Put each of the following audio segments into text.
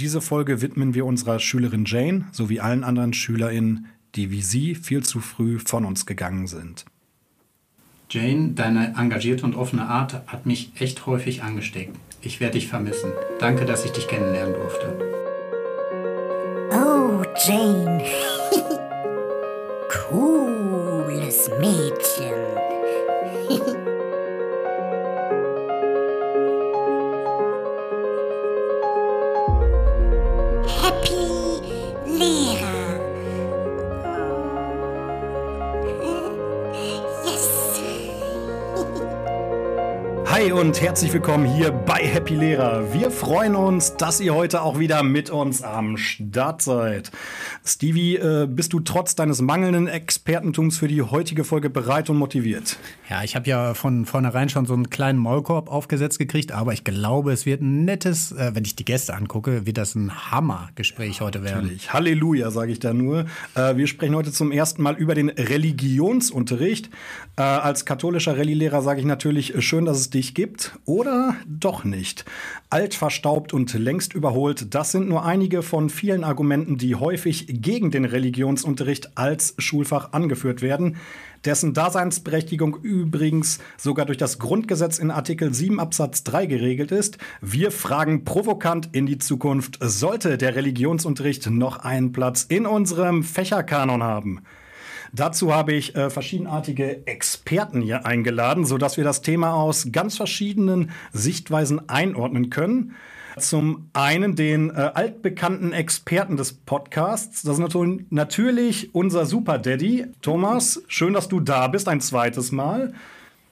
Diese Folge widmen wir unserer Schülerin Jane sowie allen anderen SchülerInnen, die wie sie viel zu früh von uns gegangen sind. Jane, deine engagierte und offene Art hat mich echt häufig angesteckt. Ich werde dich vermissen. Danke, dass ich dich kennenlernen durfte. Oh, Jane. Cooles Mädchen. Hi und herzlich willkommen hier bei Happy Lehrer. Wir freuen uns, dass ihr heute auch wieder mit uns am Start seid. Stevie, äh, bist du trotz deines mangelnden Expertentums für die heutige Folge bereit und motiviert? Ja, ich habe ja von vornherein schon so einen kleinen Maulkorb aufgesetzt gekriegt, aber ich glaube, es wird ein nettes, äh, wenn ich die Gäste angucke, wird das ein Hammergespräch heute werden. Natürlich. Halleluja, sage ich da nur. Äh, wir sprechen heute zum ersten Mal über den Religionsunterricht. Äh, als katholischer Rallye-Lehrer sage ich natürlich, äh, schön, dass es dich gibt. Oder doch nicht. Alt, verstaubt und längst überholt, das sind nur einige von vielen Argumenten, die häufig gegen den Religionsunterricht als Schulfach angeführt werden dessen Daseinsberechtigung übrigens sogar durch das Grundgesetz in Artikel 7 Absatz 3 geregelt ist. Wir fragen provokant in die Zukunft, sollte der Religionsunterricht noch einen Platz in unserem Fächerkanon haben? Dazu habe ich äh, verschiedenartige Experten hier eingeladen, sodass wir das Thema aus ganz verschiedenen Sichtweisen einordnen können. Zum einen den äh, altbekannten Experten des Podcasts. Das ist natürlich unser Super Daddy. Thomas, schön, dass du da bist, ein zweites Mal.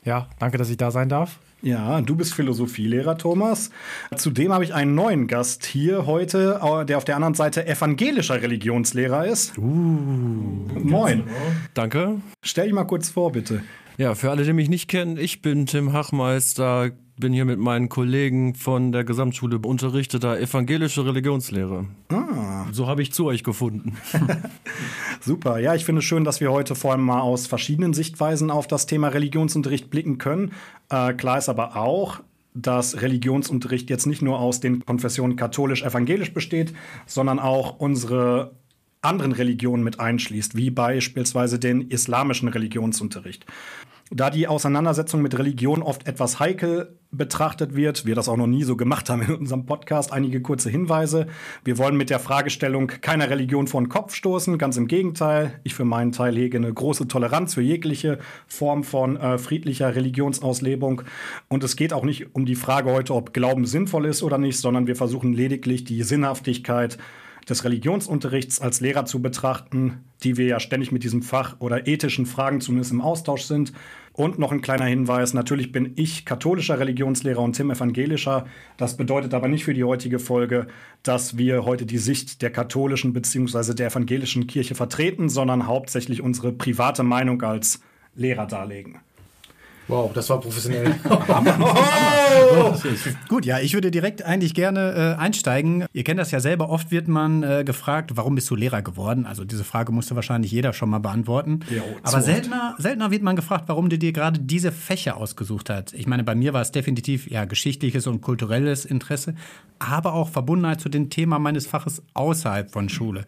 Ja, danke, dass ich da sein darf. Ja, du bist Philosophielehrer, Thomas. Zudem habe ich einen neuen Gast hier heute, der auf der anderen Seite evangelischer Religionslehrer ist. Uh, Moin. Danke. Stell dich mal kurz vor, bitte. Ja, für alle, die mich nicht kennen, ich bin Tim Hachmeister, bin hier mit meinen Kollegen von der Gesamtschule unterrichteter evangelische Religionslehre. Ah. So habe ich zu euch gefunden. Super. Ja, ich finde es schön, dass wir heute vor allem mal aus verschiedenen Sichtweisen auf das Thema Religionsunterricht blicken können. Äh, klar ist aber auch, dass Religionsunterricht jetzt nicht nur aus den Konfessionen katholisch-evangelisch besteht, sondern auch unsere anderen Religionen mit einschließt, wie beispielsweise den islamischen Religionsunterricht. Da die Auseinandersetzung mit Religion oft etwas heikel betrachtet wird, wir das auch noch nie so gemacht haben in unserem Podcast, einige kurze Hinweise. Wir wollen mit der Fragestellung keiner Religion vor den Kopf stoßen, ganz im Gegenteil. Ich für meinen Teil hege eine große Toleranz für jegliche Form von äh, friedlicher Religionsauslebung. Und es geht auch nicht um die Frage heute, ob Glauben sinnvoll ist oder nicht, sondern wir versuchen lediglich die Sinnhaftigkeit des Religionsunterrichts als Lehrer zu betrachten, die wir ja ständig mit diesem Fach oder ethischen Fragen zumindest im Austausch sind. Und noch ein kleiner Hinweis, natürlich bin ich katholischer Religionslehrer und Tim evangelischer. Das bedeutet aber nicht für die heutige Folge, dass wir heute die Sicht der katholischen bzw. der evangelischen Kirche vertreten, sondern hauptsächlich unsere private Meinung als Lehrer darlegen. Wow, das war professionell. oh! Gut, ja, ich würde direkt eigentlich gerne äh, einsteigen. Ihr kennt das ja selber, oft wird man äh, gefragt, warum bist du Lehrer geworden? Also diese Frage musste wahrscheinlich jeder schon mal beantworten. Jo, Aber zu seltener, seltener wird man gefragt, warum du dir gerade diese Fächer ausgesucht hast. Ich meine, bei mir war es definitiv ja geschichtliches und kulturelles Interesse, aber auch Verbundenheit zu dem Thema meines Faches außerhalb von Schule.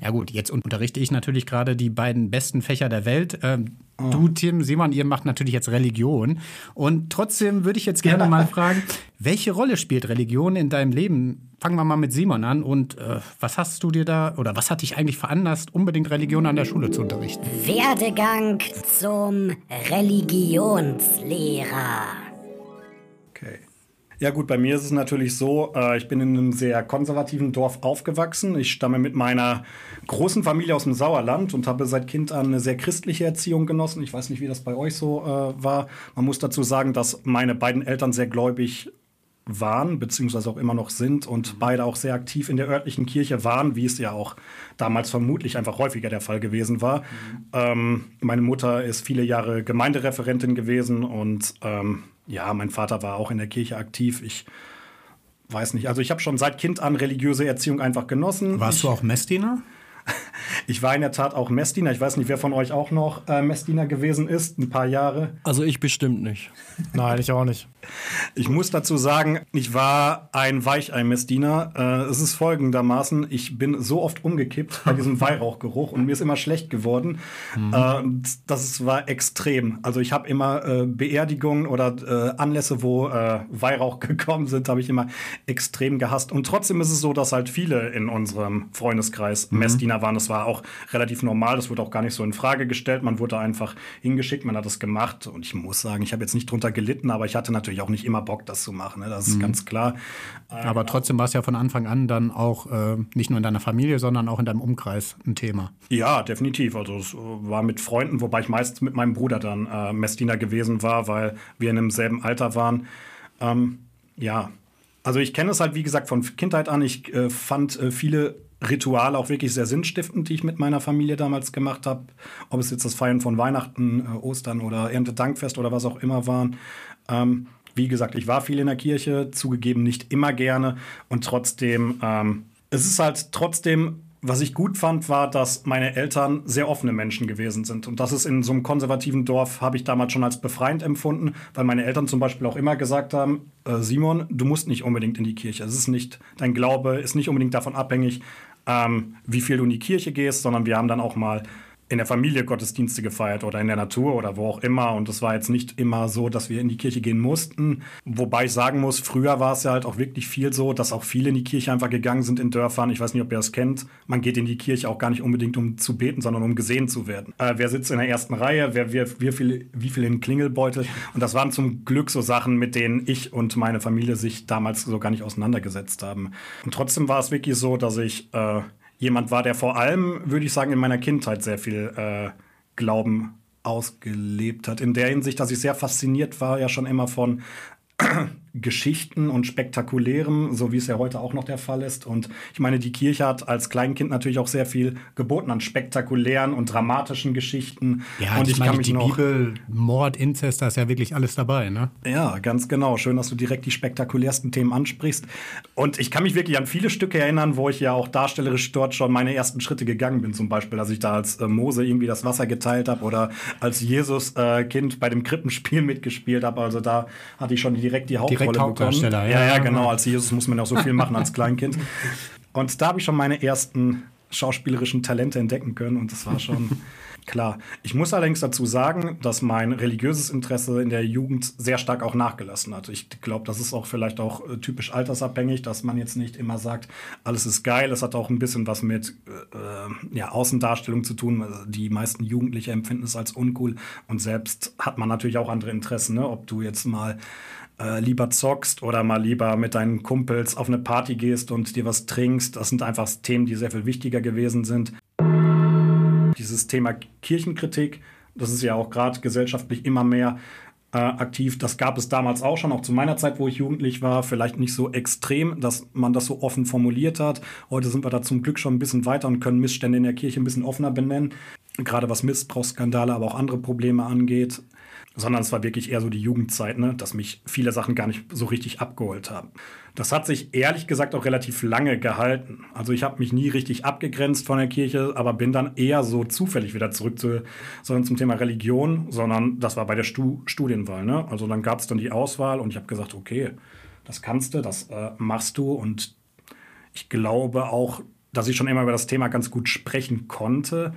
Ja gut, jetzt unterrichte ich natürlich gerade die beiden besten Fächer der Welt. Ähm, Du, Tim, Simon, ihr macht natürlich jetzt Religion. Und trotzdem würde ich jetzt gerne mal fragen, welche Rolle spielt Religion in deinem Leben? Fangen wir mal mit Simon an. Und äh, was hast du dir da, oder was hat dich eigentlich veranlasst, unbedingt Religion an der Schule zu unterrichten? Werdegang zum Religionslehrer. Ja gut, bei mir ist es natürlich so, äh, ich bin in einem sehr konservativen Dorf aufgewachsen. Ich stamme mit meiner großen Familie aus dem Sauerland und habe seit Kind an eine sehr christliche Erziehung genossen. Ich weiß nicht, wie das bei euch so äh, war. Man muss dazu sagen, dass meine beiden Eltern sehr gläubig waren, beziehungsweise auch immer noch sind und beide auch sehr aktiv in der örtlichen Kirche waren, wie es ja auch damals vermutlich einfach häufiger der Fall gewesen war. Ähm, meine Mutter ist viele Jahre Gemeindereferentin gewesen und ähm, ja, mein Vater war auch in der Kirche aktiv. Ich weiß nicht, also ich habe schon seit Kind an religiöse Erziehung einfach genossen. Warst ich, du auch Messdiener? Ich war in der Tat auch Messdiener. Ich weiß nicht, wer von euch auch noch äh, Messdiener gewesen ist, ein paar Jahre. Also ich bestimmt nicht. Nein, ich auch nicht. Ich muss dazu sagen, ich war ein Weichei-Messdiener. Äh, es ist folgendermaßen, ich bin so oft umgekippt bei diesem Weihrauchgeruch und mir ist immer schlecht geworden. Äh, das war extrem. Also ich habe immer äh, Beerdigungen oder äh, Anlässe, wo äh, Weihrauch gekommen sind, habe ich immer extrem gehasst. Und trotzdem ist es so, dass halt viele in unserem Freundeskreis Messdiener waren. Das war auch relativ normal. Das wurde auch gar nicht so in Frage gestellt. Man wurde einfach hingeschickt, man hat es gemacht. Und ich muss sagen, ich habe jetzt nicht drunter gelitten, aber ich hatte natürlich auch nicht immer Bock, das zu machen. Ne? Das ist ganz klar. Aber trotzdem war es ja von Anfang an dann auch äh, nicht nur in deiner Familie, sondern auch in deinem Umkreis ein Thema. Ja, definitiv. Also es äh, war mit Freunden, wobei ich meistens mit meinem Bruder dann äh, Messdiener gewesen war, weil wir in demselben Alter waren. Ähm, ja, also ich kenne es halt, wie gesagt, von Kindheit an. Ich äh, fand äh, viele Rituale auch wirklich sehr sinnstiftend, die ich mit meiner Familie damals gemacht habe. Ob es jetzt das Feiern von Weihnachten, äh, Ostern oder Erntedankfest oder was auch immer waren. Ähm, wie gesagt, ich war viel in der Kirche, zugegeben nicht immer gerne und trotzdem, ähm, es ist halt trotzdem, was ich gut fand, war, dass meine Eltern sehr offene Menschen gewesen sind. Und das ist in so einem konservativen Dorf, habe ich damals schon als befreiend empfunden, weil meine Eltern zum Beispiel auch immer gesagt haben, äh, Simon, du musst nicht unbedingt in die Kirche. Es ist nicht, dein Glaube ist nicht unbedingt davon abhängig, ähm, wie viel du in die Kirche gehst, sondern wir haben dann auch mal in der Familie Gottesdienste gefeiert oder in der Natur oder wo auch immer. Und es war jetzt nicht immer so, dass wir in die Kirche gehen mussten. Wobei ich sagen muss, früher war es ja halt auch wirklich viel so, dass auch viele in die Kirche einfach gegangen sind in Dörfern. Ich weiß nicht, ob ihr das kennt. Man geht in die Kirche auch gar nicht unbedingt, um zu beten, sondern um gesehen zu werden. Äh, wer sitzt in der ersten Reihe? Wer, wer, wie, viel, wie viel in Klingelbeutel? Und das waren zum Glück so Sachen, mit denen ich und meine Familie sich damals so gar nicht auseinandergesetzt haben. Und trotzdem war es wirklich so, dass ich äh, jemand war, der vor allem, würde ich sagen, in meiner Kindheit sehr viel äh, Glauben ausgelebt hat. In der Hinsicht, dass ich sehr fasziniert war, ja schon immer von Geschichten und Spektakulärem, so wie es ja heute auch noch der Fall ist. Und ich meine, die Kirche hat als Kleinkind natürlich auch sehr viel geboten an spektakulären und dramatischen Geschichten. Ja, und ich, meine, die Bibel, Mord, Inzest, da ist ja wirklich alles dabei, ne? Ja, ganz genau. Schön, dass du direkt die spektakulärsten Themen ansprichst. Und ich kann mich wirklich an viele Stücke erinnern, wo ich ja auch darstellerisch dort schon meine ersten Schritte gegangen bin. Zum Beispiel, als ich da als äh, Mose irgendwie das Wasser geteilt habe oder als Jesus-Kind äh, bei dem Krippenspiel mitgespielt habe. Also da hatte ich schon direkt die Hauptrolle Direkt Hauptdarsteller. Ja, ja, genau. Als Jesus muss man ja auch so viel machen als Kleinkind. Und da habe ich schon meine ersten schauspielerischen Talente entdecken können und das war schon klar. Ich muss allerdings dazu sagen, dass mein religiöses Interesse in der Jugend sehr stark auch nachgelassen hat. Ich glaube, das ist auch vielleicht auch äh, typisch altersabhängig, dass man jetzt nicht immer sagt, alles ist geil. Es hat auch ein bisschen was mit äh, ja, Außendarstellung zu tun. Die meisten Jugendliche empfinden es als uncool und selbst hat man natürlich auch andere Interessen, ne? ob du jetzt mal äh, lieber zockst oder mal lieber mit deinen Kumpels auf eine Party gehst und dir was trinkst. Das sind einfach Themen, die sehr viel wichtiger gewesen sind. Dieses Thema Kirchenkritik, das ist ja auch gerade gesellschaftlich immer mehr äh, aktiv. Das gab es damals auch schon, auch zu meiner Zeit, wo ich jugendlich war. Vielleicht nicht so extrem, dass man das so offen formuliert hat. Heute sind wir da zum Glück schon ein bisschen weiter und können Missstände in der Kirche ein bisschen offener benennen. Gerade was Missbrauchsskandale, aber auch andere Probleme angeht sondern es war wirklich eher so die Jugendzeit, ne, dass mich viele Sachen gar nicht so richtig abgeholt haben. Das hat sich ehrlich gesagt auch relativ lange gehalten. Also ich habe mich nie richtig abgegrenzt von der Kirche, aber bin dann eher so zufällig wieder zurück zu, sondern zum Thema Religion, sondern das war bei der Stu Studienwahl. Ne? Also dann gab es dann die Auswahl und ich habe gesagt, okay, das kannst du, das äh, machst du und ich glaube auch, dass ich schon immer über das Thema ganz gut sprechen konnte.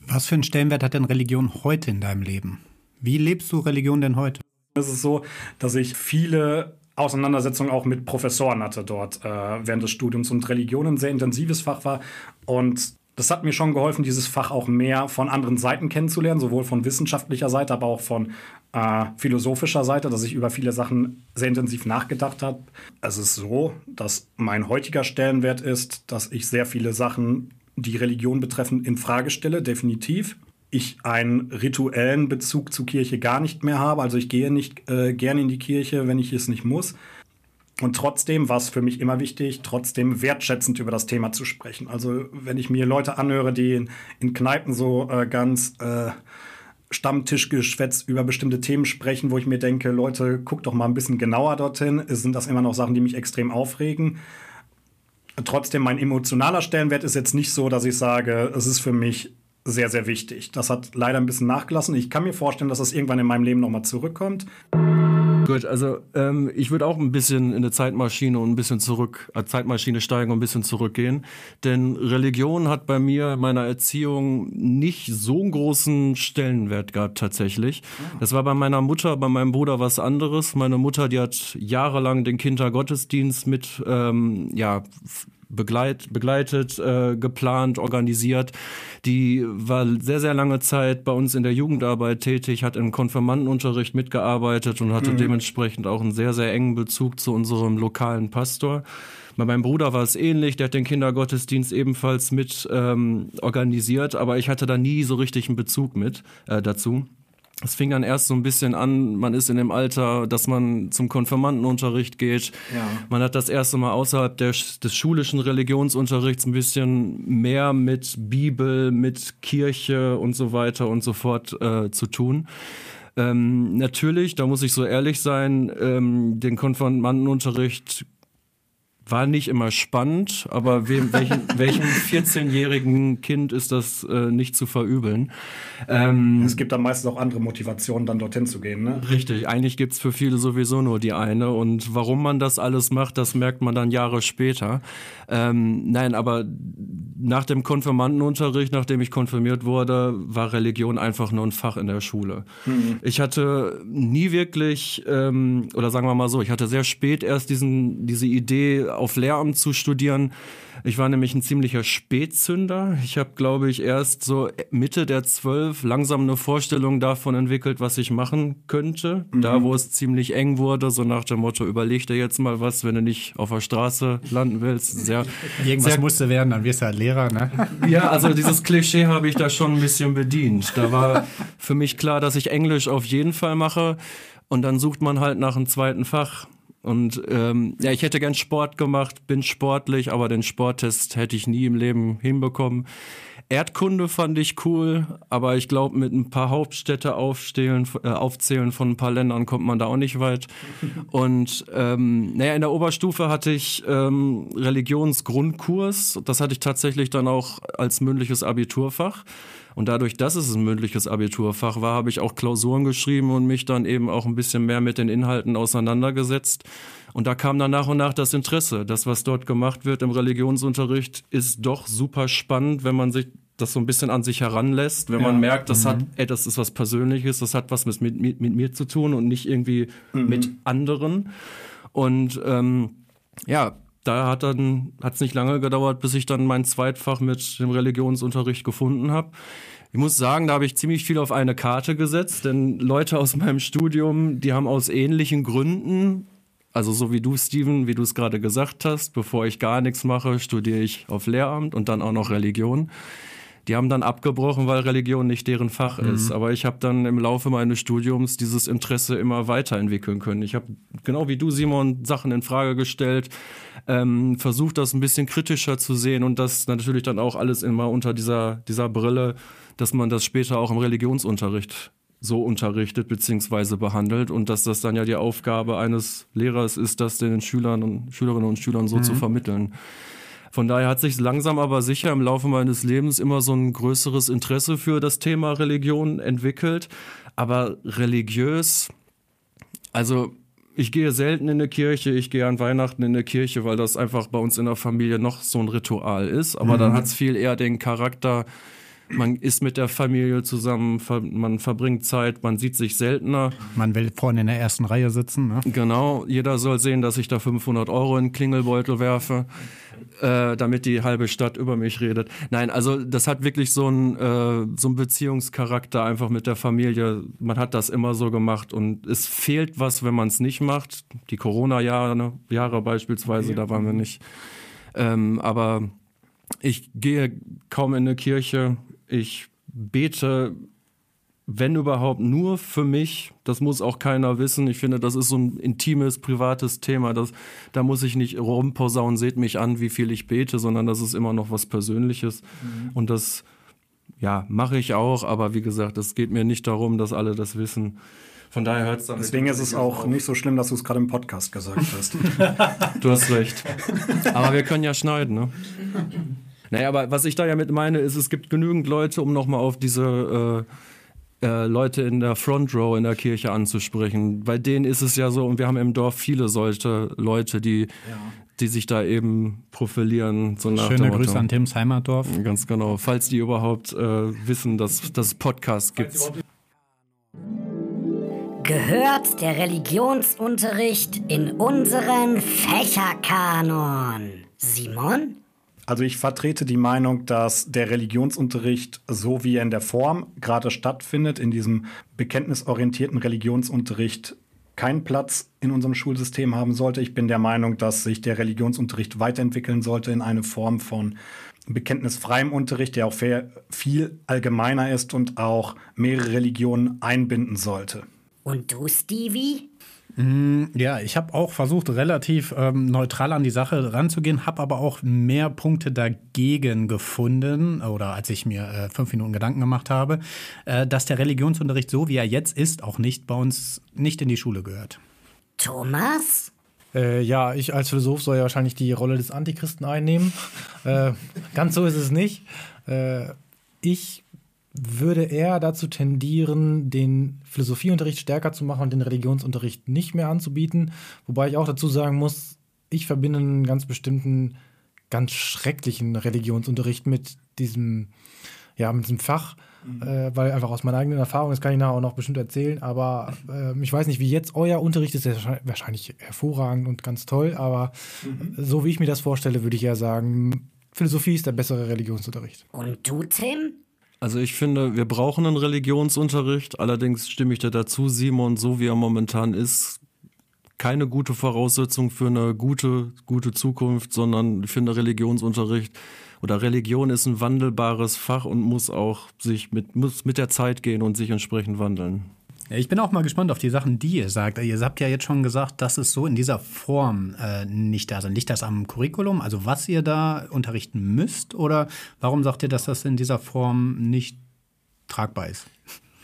Was für einen Stellenwert hat denn Religion heute in deinem Leben? Wie lebst du Religion denn heute? Es ist so, dass ich viele Auseinandersetzungen auch mit Professoren hatte dort äh, während des Studiums und Religion ein sehr intensives Fach war. Und das hat mir schon geholfen, dieses Fach auch mehr von anderen Seiten kennenzulernen, sowohl von wissenschaftlicher Seite, aber auch von äh, philosophischer Seite, dass ich über viele Sachen sehr intensiv nachgedacht habe. Es ist so, dass mein heutiger Stellenwert ist, dass ich sehr viele Sachen, die Religion betreffen, in Frage stelle, definitiv ich einen rituellen Bezug zur Kirche gar nicht mehr habe. Also ich gehe nicht äh, gerne in die Kirche, wenn ich es nicht muss. Und trotzdem war es für mich immer wichtig, trotzdem wertschätzend über das Thema zu sprechen. Also wenn ich mir Leute anhöre, die in, in Kneipen so äh, ganz äh, Stammtischgeschwätz über bestimmte Themen sprechen, wo ich mir denke, Leute, guckt doch mal ein bisschen genauer dorthin, sind das immer noch Sachen, die mich extrem aufregen. Trotzdem, mein emotionaler Stellenwert ist jetzt nicht so, dass ich sage, es ist für mich sehr, sehr wichtig. Das hat leider ein bisschen nachgelassen. Ich kann mir vorstellen, dass das irgendwann in meinem Leben nochmal zurückkommt. Gut, also ähm, ich würde auch ein bisschen in eine Zeitmaschine und ein bisschen zurück, äh, Zeitmaschine steigen und ein bisschen zurückgehen. Denn Religion hat bei mir in meiner Erziehung nicht so einen großen Stellenwert gehabt tatsächlich. Das war bei meiner Mutter, bei meinem Bruder was anderes. Meine Mutter, die hat jahrelang den Kindergottesdienst mit ähm, ja, begleit, begleitet, äh, geplant, organisiert. Die war sehr, sehr lange Zeit bei uns in der Jugendarbeit tätig, hat im Konfirmandenunterricht mitgearbeitet und hatte dementsprechend auch einen sehr, sehr engen Bezug zu unserem lokalen Pastor. Bei meinem Bruder war es ähnlich, der hat den Kindergottesdienst ebenfalls mit ähm, organisiert, aber ich hatte da nie so richtig einen Bezug mit äh, dazu. Es fing dann erst so ein bisschen an, man ist in dem Alter, dass man zum Konfirmandenunterricht geht. Ja. Man hat das erste Mal außerhalb der, des schulischen Religionsunterrichts ein bisschen mehr mit Bibel, mit Kirche und so weiter und so fort äh, zu tun. Ähm, natürlich, da muss ich so ehrlich sein, ähm, den Konfirmandenunterricht war nicht immer spannend, aber wem, welchen, welchem 14-jährigen Kind ist das äh, nicht zu verübeln? Ähm, Es gibt dann meistens auch andere Motivationen, dann dorthin zu gehen. Ne? Richtig, eigentlich gibt's für viele sowieso nur die eine. Und warum man das alles macht, das merkt man dann Jahre später. Ähm, nein, aber nach dem Konfirmandenunterricht, nachdem ich konfirmiert wurde, war Religion einfach nur ein Fach in der Schule. Ich hatte nie wirklich, ähm, oder sagen wir mal so, ich hatte sehr spät erst diesen, diese Idee, auf Lehramt zu studieren. Ich war nämlich ein ziemlicher Spätzünder. Ich habe, glaube ich, erst so Mitte der zwölf langsam eine Vorstellung davon entwickelt, was ich machen könnte. Da, wo es ziemlich eng wurde, so nach dem Motto, überleg dir jetzt mal was, wenn du nicht auf der Straße landen willst. Sehr, Irgendwas sehr musste werden, dann wirst du halt Lehrer, ne? ja, also dieses Klischee habe ich da schon ein bisschen bedient. Da war für mich klar, dass ich Englisch auf jeden Fall mache. Und dann sucht man halt nach einem zweiten Fach. Und ähm, ja, ich hätte gern Sport gemacht, bin sportlich, aber den Sporttest hätte ich nie im Leben hinbekommen. Erdkunde fand ich cool, aber ich glaube, mit ein paar Hauptstädte aufstehlen, äh, aufzählen von ein paar Ländern kommt man da auch nicht weit. Und ähm, naja, in der Oberstufe hatte ich ähm, Religionsgrundkurs. Das hatte ich tatsächlich dann auch als mündliches Abiturfach. Und dadurch, dass es ein mündliches Abiturfach war, habe ich auch Klausuren geschrieben und mich dann eben auch ein bisschen mehr mit den Inhalten auseinandergesetzt. Und da kam dann nach und nach das Interesse. Das, was dort gemacht wird im Religionsunterricht, ist doch super spannend, wenn man sich das so ein bisschen an sich heranlässt, wenn man merkt, das hat, ey, das ist was Persönliches, das hat was mit, mit, mit, mir zu tun und nicht irgendwie mit anderen. Und ähm, ja, da hat dann hat es nicht lange gedauert, bis ich dann mein Zweitfach mit dem Religionsunterricht gefunden habe. Ich muss sagen, da habe ich ziemlich viel auf eine Karte gesetzt, denn Leute aus meinem Studium, die haben aus ähnlichen Gründen, also so wie du, Steven, wie du es gerade gesagt hast, bevor ich gar nichts mache, studiere ich auf Lehramt und dann auch noch Religion. Die haben dann abgebrochen, weil Religion nicht deren Fach ist. Aber ich habe dann im Laufe meines Studiums dieses Interesse immer weiterentwickeln können. Ich habe genau wie du, Simon, Sachen in Frage gestellt, ähm, versucht, das ein bisschen kritischer zu sehen und das natürlich dann auch alles immer unter dieser, dieser Brille, dass man das später auch im Religionsunterricht so unterrichtet bzw. behandelt und dass das dann ja die Aufgabe eines Lehrers ist, das den Schülern und Schülerinnen und Schülern so zu vermitteln. Von daher hat sich langsam aber sicher im Laufe meines Lebens immer so ein größeres Interesse für das Thema Religion entwickelt. Aber religiös, also ich gehe selten in eine Kirche, ich gehe an Weihnachten in eine Kirche, weil das einfach bei uns in der Familie noch so ein Ritual ist. Aber dann hat es viel eher den Charakter, man ist mit der Familie zusammen, man verbringt Zeit, man sieht sich seltener. Man will vorne in der ersten Reihe sitzen, ne? Genau, jeder soll sehen, dass ich da 500 Euro in den Klingelbeutel werfe, äh, damit die halbe Stadt über mich redet. Nein, also das hat wirklich so einen äh, so einen Beziehungscharakter einfach mit der Familie. Man hat das immer so gemacht und es fehlt was, wenn man es nicht macht. Die Corona-Jahre Jahre beispielsweise, da waren wir nicht. Ähm, aber ich gehe kaum in eine Kirche. Ich bete, wenn überhaupt, nur für mich. Das muss auch keiner wissen. Ich finde, das ist so ein intimes, privates Thema. Das, da muss ich nicht rumposaunen, seht mich an, wie viel ich bete, sondern das ist immer noch was Persönliches. Und das, ja, mache ich auch. Aber wie gesagt, es geht mir nicht darum, dass alle das wissen. Von daher hört es dann. Deswegen ist es auch nicht so schlimm, dass du es gerade im Podcast gesagt hast. Du hast recht. Aber wir können ja schneiden, ne? Naja, aber was ich da ja mit meine, ist, es gibt genügend Leute, um nochmal auf diese äh, äh, Leute in der Front Row in der Kirche anzusprechen. Bei denen ist es ja so, und wir haben im Dorf viele solche Leute, die, die sich da eben profilieren. So nach Schöne. Grüße an Tims Heimatdorf. Ganz genau. Falls die überhaupt äh, wissen, dass, dass es Podcasts gibt. Gehört der Religionsunterricht in unseren Fächerkanon? Simon? Also ich vertrete die Meinung, dass der Religionsunterricht, so wie er in der Form gerade stattfindet, in diesem bekenntnisorientierten Religionsunterricht, keinen Platz in unserem Schulsystem haben sollte. Ich bin der Meinung, dass sich der Religionsunterricht weiterentwickeln sollte in eine Form von bekenntnisfreiem Unterricht, der auch viel allgemeiner ist und auch mehrere Religionen einbinden sollte. Und du, Stevie? Ja, ich habe auch versucht, relativ ähm, neutral an die Sache ranzugehen, habe aber auch mehr Punkte dagegen gefunden, oder als ich mir äh, fünf Minuten Gedanken gemacht habe, äh, dass der Religionsunterricht, so wie er jetzt ist, auch nicht bei uns nicht in die Schule gehört. Thomas? Äh, ja, ich als Philosoph soll ja wahrscheinlich die Rolle des Antichristen einnehmen. äh, ganz so ist es nicht. Äh, ich würde eher dazu tendieren, den Philosophieunterricht stärker zu machen und den Religionsunterricht nicht mehr anzubieten. Wobei ich auch dazu sagen muss, ich verbinde einen ganz bestimmten, ganz schrecklichen Religionsunterricht mit diesem, ja, mit diesem Fach. Äh, weil einfach aus meiner eigenen Erfahrung, das kann ich nachher auch noch bestimmt erzählen, aber äh, ich weiß nicht, wie jetzt euer Unterricht ist, der ist wahrscheinlich hervorragend und ganz toll, aber so wie ich mir das vorstelle, würde ich eher sagen, Philosophie ist der bessere Religionsunterricht. Und du, Tim? Also ich finde, wir brauchen einen Religionsunterricht. Allerdings stimme ich dir dazu, Simon, so wie er momentan ist, keine gute Voraussetzung für eine gute, gute Zukunft, sondern ich finde Religionsunterricht oder Religion ist ein wandelbares Fach und muss auch sich mit, muss mit der Zeit gehen und sich entsprechend wandeln. Ja, Ich bin auch mal gespannt auf die Sachen, die ihr sagt. Ihr habt ja jetzt schon gesagt, dass es so in dieser Form äh, nicht da ist. Liegt das am Curriculum, also was ihr da unterrichten müsst? Oder warum sagt ihr, dass das in dieser Form nicht tragbar ist?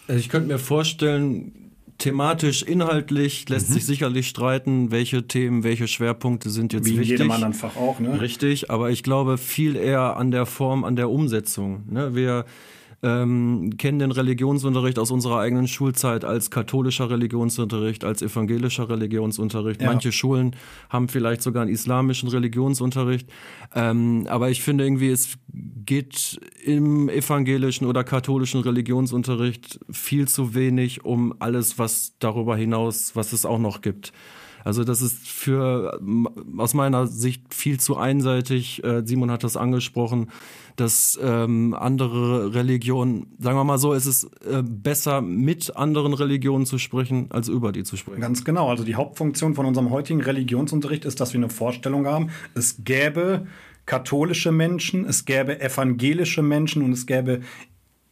Also ich könnte mir vorstellen, thematisch, inhaltlich lässt sich sicherlich streiten, welche Themen, welche Schwerpunkte sind jetzt Wie in wichtig. jedem anderen Fach auch, ne? Richtig, aber ich glaube viel eher an der Form, an der Umsetzung. Ne? Wir ähm, kennen den Religionsunterricht aus unserer eigenen Schulzeit als katholischer Religionsunterricht, als evangelischer Religionsunterricht. Ja. Manche Schulen haben vielleicht sogar einen islamischen Religionsunterricht. Ähm, aber ich finde irgendwie, es geht im evangelischen oder katholischen Religionsunterricht viel zu wenig um alles, was darüber hinaus, was es auch noch gibt. Also das ist für aus meiner Sicht viel zu einseitig. Äh, Simon hat das angesprochen, dass ähm, andere Religionen, sagen wir mal so, es ist äh, besser mit anderen Religionen zu sprechen, als über die zu sprechen. Ganz genau. Also die Hauptfunktion von unserem heutigen Religionsunterricht ist, dass wir eine Vorstellung haben, es gäbe katholische Menschen, es gäbe evangelische Menschen und es gäbe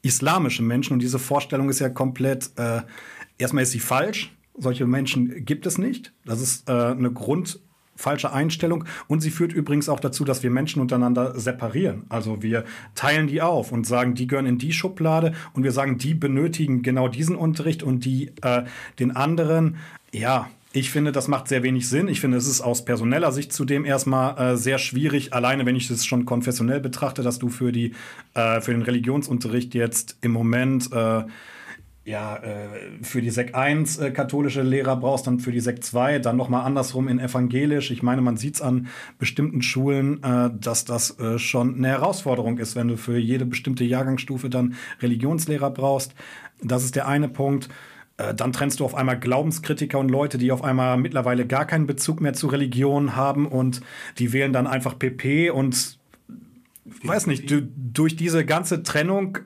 islamische Menschen. Und diese Vorstellung ist ja komplett, äh, erstmal ist sie falsch. Solche Menschen gibt es nicht. Das ist äh, eine Grund falsche Einstellung und sie führt übrigens auch dazu, dass wir Menschen untereinander separieren. Also wir teilen die auf und sagen, die gehören in die Schublade und wir sagen, die benötigen genau diesen Unterricht und die äh, den anderen. Ja, ich finde, das macht sehr wenig Sinn. Ich finde, es ist aus personeller Sicht zudem erstmal äh, sehr schwierig, alleine wenn ich das schon konfessionell betrachte, dass du für die äh, für den Religionsunterricht jetzt im Moment äh, ja, äh, für die Sek 1 äh, katholische Lehrer brauchst, dann für die Sek 2, dann nochmal andersrum in evangelisch. Ich meine, man sieht es an bestimmten Schulen, äh, dass das schon eine Herausforderung ist, wenn du für jede bestimmte Jahrgangsstufe dann Religionslehrer brauchst. Das ist der eine Punkt. Dann trennst du auf einmal Glaubenskritiker und Leute, die auf einmal mittlerweile gar keinen Bezug mehr zu Religion haben und die wählen dann einfach PP und weiß nicht, du, durch diese ganze Trennung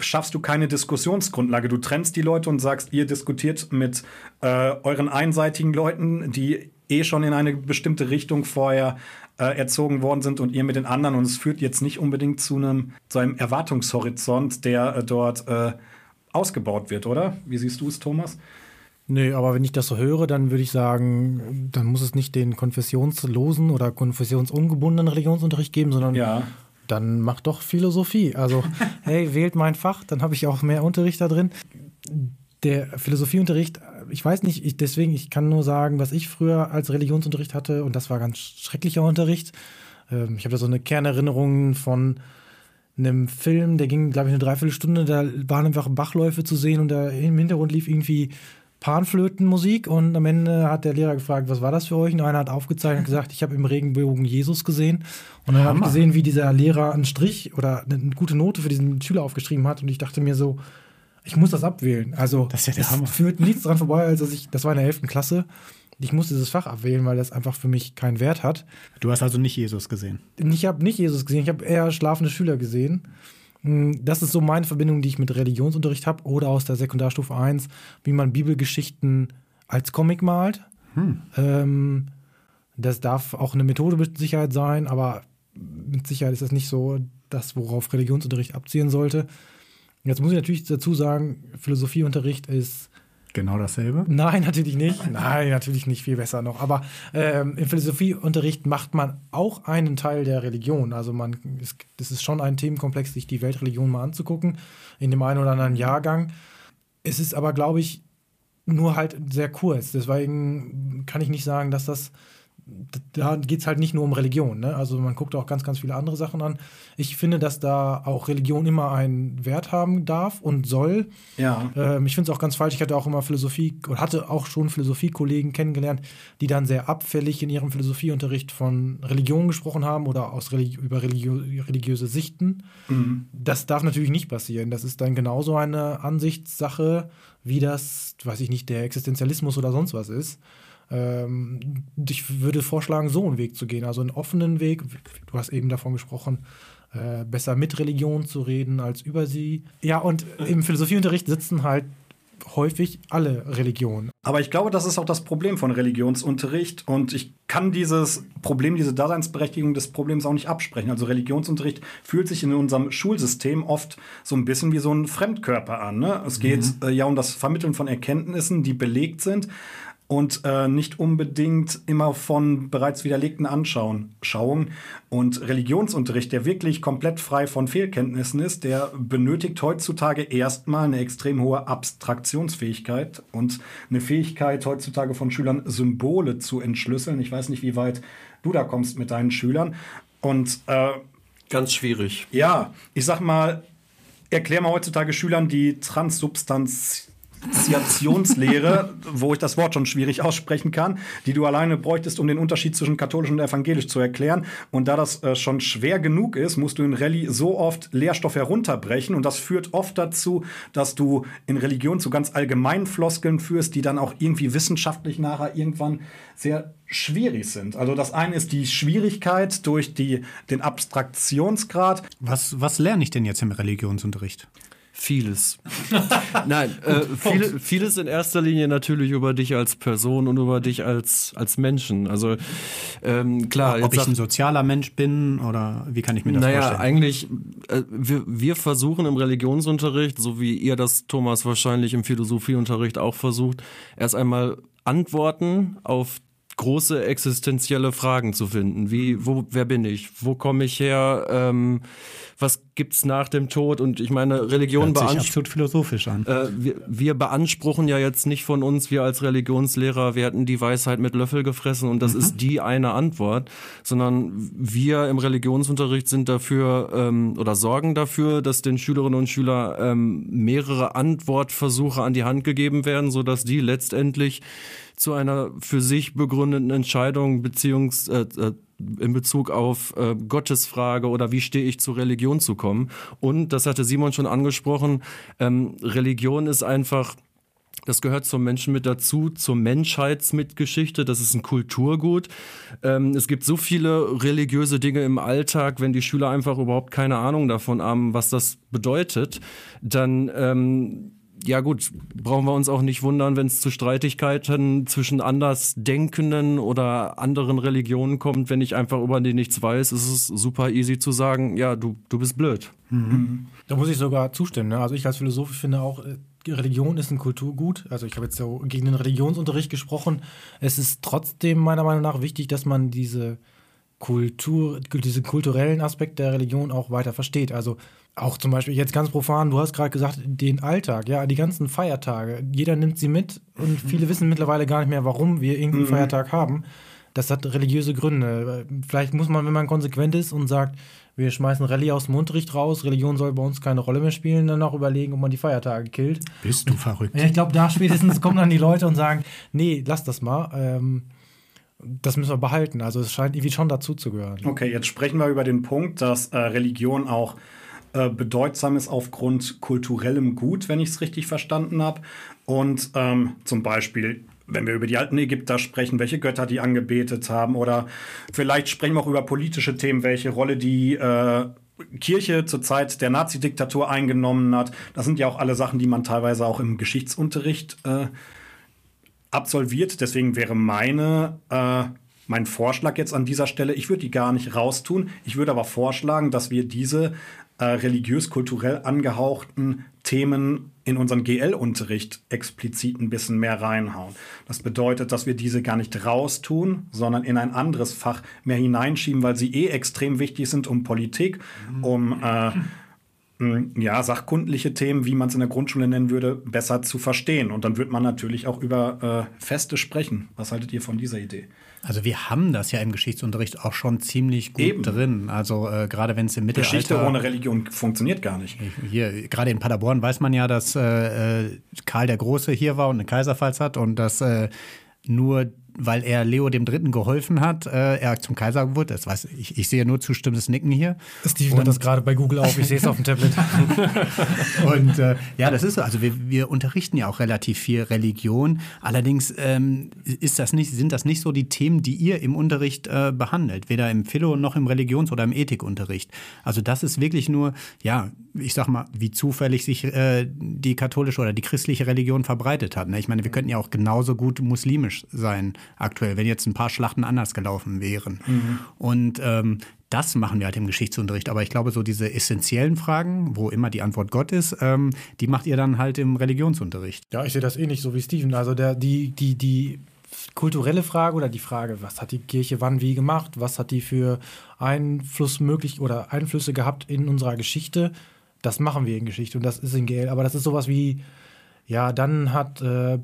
schaffst du keine Diskussionsgrundlage. Du trennst die Leute und sagst, ihr diskutiert mit äh, euren einseitigen Leuten, die eh schon in eine bestimmte Richtung vorher äh, erzogen worden sind und ihr mit den anderen. Und es führt jetzt nicht unbedingt zu einem, zu einem Erwartungshorizont, der äh, dort äh, ausgebaut wird, oder? Wie siehst du es, Thomas? Nee, aber wenn ich das so höre, dann würde ich sagen, dann muss es nicht den konfessionslosen oder konfessionsungebundenen Religionsunterricht geben, sondern Ja. Dann mach doch Philosophie. Also, hey, wählt mein Fach, dann habe ich auch mehr Unterricht da drin. der Philosophieunterricht, ich weiß nicht, ich, deswegen, ich kann nur sagen, was ich früher als Religionsunterricht hatte, und das war ganz schrecklicher Unterricht. Ähm, ich habe da so eine Kernerinnerung von einem Film, der ging, glaube ich, eine Dreiviertelstunde, da waren einfach Bachläufe zu sehen und da im Hintergrund lief irgendwie Panflötenmusik und am Ende hat der Lehrer gefragt, was war das für euch? Und einer hat aufgezeigt und gesagt, ich habe im Regenbogen Jesus gesehen. Und dann habe ich gesehen, wie dieser Lehrer einen Strich oder eine gute Note für diesen Schüler aufgeschrieben hat und ich dachte mir so, ich muss das abwählen. Also Das ist ja es führt nichts dran vorbei, als dass ich, das war in der 11. Klasse. Ich musste dieses Fach abwählen, weil das einfach für mich keinen Wert hat. Du hast also nicht Jesus gesehen. Ich habe nicht Jesus gesehen, ich habe eher schlafende Schüler gesehen. Mm, Das ist so meine Verbindung, die ich mit Religionsunterricht habe oder aus der Sekundarstufe 1, wie man Bibelgeschichten als Comic malt. Ähm, das darf auch eine Methode mit Sicherheit sein, aber mit Sicherheit ist das nicht so das, worauf Religionsunterricht abzielen sollte. Jetzt muss ich natürlich dazu sagen, Philosophieunterricht ist Genau dasselbe. Nein, natürlich nicht. Nein, natürlich nicht. Viel besser noch. Aber ähm, im Philosophieunterricht macht man auch einen Teil der Religion. Also man, es, das ist schon ein Themenkomplex, sich die Weltreligion mal anzugucken, in dem einen oder anderen Jahrgang. Es ist aber, glaube ich, nur halt sehr kurz. Deswegen kann ich nicht sagen, dass das. Da geht es halt nicht nur um Religion. Ne? Also man guckt auch ganz, ganz viele andere Sachen an. Ich finde, dass da auch Religion immer einen Wert haben darf und soll. Ja. Ähm, ich finde es auch ganz falsch. Ich hatte auch immer Philosophie oder hatte auch schon Philosophiekollegen kennengelernt, die dann sehr abfällig in ihrem Philosophieunterricht von Religion gesprochen haben oder aus Religi über religio religiöse Sichten. Das darf natürlich nicht passieren. Das ist dann genauso eine Ansichtssache, wie das, weiß ich nicht, der Existenzialismus oder sonst was ist. Ähm, ich würde vorschlagen, so einen Weg zu gehen, also einen offenen Weg. Du hast eben davon gesprochen, äh, besser mit Religion zu reden als über sie. Ja, und im Philosophieunterricht sitzen halt häufig alle Religionen. Aber ich glaube, das ist auch das Problem von Religionsunterricht. Und ich kann dieses Problem, diese Daseinsberechtigung des Problems auch nicht absprechen. Also Religionsunterricht fühlt sich in unserem Schulsystem oft so ein bisschen wie so ein Fremdkörper an. Ne? Es geht äh, ja um das Vermitteln von Erkenntnissen, die belegt sind. Und äh, nicht unbedingt immer von bereits widerlegten Anschauungen. Und Religionsunterricht, der wirklich komplett frei von Fehlkenntnissen ist, der benötigt heutzutage erstmal eine extrem hohe Abstraktionsfähigkeit und eine Fähigkeit heutzutage von Schülern, Symbole zu entschlüsseln. Ich weiß nicht, wie weit du da kommst mit deinen Schülern. Und äh, Ganz schwierig. ja, ich sag mal, erklär mal heutzutage Schülern die Transsubstantiationslehre, wo ich das Wort schon schwierig aussprechen kann, die du alleine bräuchtest, um den Unterschied zwischen katholisch und evangelisch zu erklären. Und da das äh, schon schwer genug ist, musst du in Rallye so oft Lehrstoff herunterbrechen. Und das führt oft dazu, dass du in Religion zu ganz allgemeinen Floskeln führst, die dann auch irgendwie wissenschaftlich nachher irgendwann sehr schwierig sind. Also das eine ist die Schwierigkeit durch die, den Abstraktionsgrad. Was, was lerne ich denn jetzt im Religionsunterricht? Vieles. Nein, äh, viele, vieles in erster Linie natürlich über dich als Person und über dich als, als Menschen. Also ähm, klar, Ob ich sag- ein sozialer Mensch bin oder wie kann ich mir das naja, vorstellen? eigentlich, äh, wir, wir versuchen im Religionsunterricht, so wie ihr das, Thomas, wahrscheinlich im Philosophieunterricht auch versucht, erst einmal Antworten auf große existenzielle Fragen zu finden. Wie, wo, wer bin ich? Wo komme ich her? Ähm, was gibt's nach dem Tod? Und ich meine, Religion beansprucht philosophisch an. äh, wir, wir beanspruchen ja jetzt nicht von uns, wir als Religionslehrer, wir hätten die Weisheit mit Löffel gefressen und das ist die eine Antwort, sondern wir im Religionsunterricht sind dafür ähm, oder sorgen dafür, dass den Schülerinnen und Schülern ähm, mehrere Antwortversuche an die Hand gegeben werden, sodass die letztendlich zu einer für sich begründeten Entscheidung beziehungs äh, äh, in Bezug auf äh, Gottesfrage oder wie stehe ich zur Religion zu kommen. Und das hatte Simon schon angesprochen, ähm, Religion ist einfach das gehört zum Menschen mit dazu, zur Menschheitsmitgeschichte. Das ist ein Kulturgut. Ähm, es gibt so viele religiöse Dinge im Alltag, wenn die Schüler einfach überhaupt keine Ahnung davon haben, was das bedeutet, dann ähm, ja gut, brauchen wir uns auch nicht wundern, wenn es zu Streitigkeiten zwischen Andersdenkenden oder anderen Religionen kommt. Wenn ich einfach über die nichts weiß, ist es super easy zu sagen, ja, du, du bist blöd. Da muss ich sogar zustimmen. Ne? Also ich als Philosoph finde auch, äh, Religion ist ein Kulturgut. Also ich habe jetzt so gegen den Religionsunterricht gesprochen. Es ist trotzdem meiner Meinung nach wichtig, dass man diese Kultur, diesen kulturellen Aspekt der Religion auch weiter versteht. Also auch zum Beispiel jetzt ganz profan, du hast gerade gesagt, den Alltag, ja, die ganzen Feiertage. Jeder nimmt sie mit und viele wissen mittlerweile gar nicht mehr, warum wir irgendeinen Mhm. Feiertag haben. Das hat religiöse Gründe. Vielleicht muss man, wenn man konsequent ist und sagt, wir schmeißen Rallye aus dem Unterricht raus, Religion soll bei uns keine Rolle mehr spielen, dann auch überlegen, ob man die Feiertage killt. Bist du verrückt? Ja, ich glaube, da spätestens kommen dann die Leute und sagen, nee, lass das mal. Ähm, das müssen wir behalten. Also es scheint irgendwie schon dazu zu gehören. Okay, jetzt sprechen wir über den Punkt, dass äh, Religion auch äh, bedeutsam ist aufgrund kulturellem Gut, wenn ich es richtig verstanden habe. Und ähm, zum Beispiel, wenn wir über die alten Ägypter sprechen, welche Götter die angebetet haben, oder vielleicht sprechen wir auch über politische Themen, welche Rolle die äh, Kirche zur Zeit der Nazi-Diktatur eingenommen hat. Das sind ja auch alle Sachen, die man teilweise auch im Geschichtsunterricht äh, absolviert. Deswegen wäre meine, äh, mein Vorschlag jetzt an dieser Stelle, ich würde die gar nicht raustun. Ich würde aber vorschlagen, dass wir diese äh, religiös-kulturell angehauchten Themen in unseren GL-Unterricht explizit ein bisschen mehr reinhauen. Das bedeutet, dass wir diese gar nicht raustun, sondern in ein anderes Fach mehr hineinschieben, weil sie eh extrem wichtig sind, um Politik, um äh, ja, sachkundliche Themen, wie man es in der Grundschule nennen würde, besser zu verstehen. Und dann wird man natürlich auch über äh, Feste sprechen. Was haltet ihr von dieser Idee? Also wir haben das ja im Geschichtsunterricht auch schon ziemlich gut Eben. drin. Also äh, gerade wenn es im Mittelalter... Geschichte ohne Religion funktioniert gar nicht. Hier, gerade in Paderborn weiß man ja, dass äh, äh, Karl der Große hier war und eine Kaiserpfalz hat und dass äh, nur weil er Leo dem Dritten geholfen hat, äh, er zum Kaiser wurde. Das weiß ich, ich sehe nur zustimmendes Nicken hier. Steven hat das gerade bei Google auf, ich sehe es auf dem Tablet. Und äh, ja, das ist so. Also wir, wir unterrichten ja auch relativ viel Religion. Allerdings ähm, ist das nicht, sind das nicht so die Themen, die ihr im Unterricht äh, behandelt, weder im Philo noch im Religions- oder im Ethikunterricht. Also das ist wirklich nur, ja, ich sag mal, wie zufällig sich äh, die katholische oder die christliche Religion verbreitet hat. Ne? Ich meine, wir könnten ja auch genauso gut muslimisch sein aktuell, wenn jetzt ein paar Schlachten anders gelaufen wären. Und ähm, das machen wir halt im Geschichtsunterricht. Aber ich glaube, so diese essentiellen Fragen, wo immer die Antwort Gott ist, ähm, die macht ihr dann halt im Religionsunterricht. Ja, ich sehe das ähnlich so wie Steven. Also der, die, die, die kulturelle Frage oder die Frage, was hat die Kirche wann wie gemacht, was hat die für Einfluss möglich oder Einflüsse gehabt in unserer Geschichte, das machen wir in Geschichte und das ist in GL. Aber das ist sowas wie, ja, dann hat äh,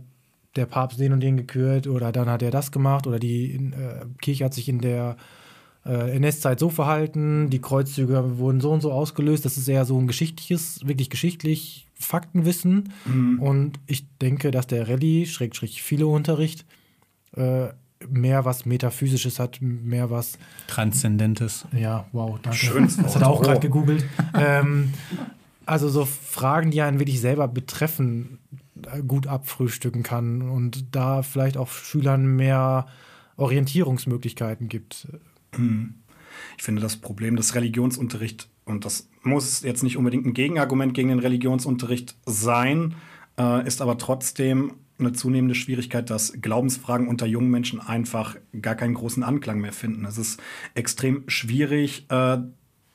der Papst den und den gekürt oder dann hat er das gemacht oder die äh, Kirche hat sich in der äh, NS-Zeit so verhalten, die Kreuzzüge wurden so und so ausgelöst. Das ist eher so ein geschichtliches, wirklich geschichtlich Faktenwissen. Und ich denke, dass der Rallye, Schrägstrich Philo-Unterricht, äh, mehr was Metaphysisches hat, mehr was, Transzendentes. ja, wow, danke. Schönes Das hat er auch Wort. gerade gegoogelt. ähm, also so Fragen, die einen wirklich selber betreffen, äh, gut abfrühstücken kann und da vielleicht auch Schülern mehr Orientierungsmöglichkeiten gibt. Ich finde das Problem des Religionsunterrichts, und das muss jetzt nicht unbedingt ein Gegenargument gegen den Religionsunterricht sein, äh, ist aber trotzdem eine zunehmende Schwierigkeit, dass Glaubensfragen unter jungen Menschen einfach gar keinen großen Anklang mehr finden. Es ist extrem schwierig, äh,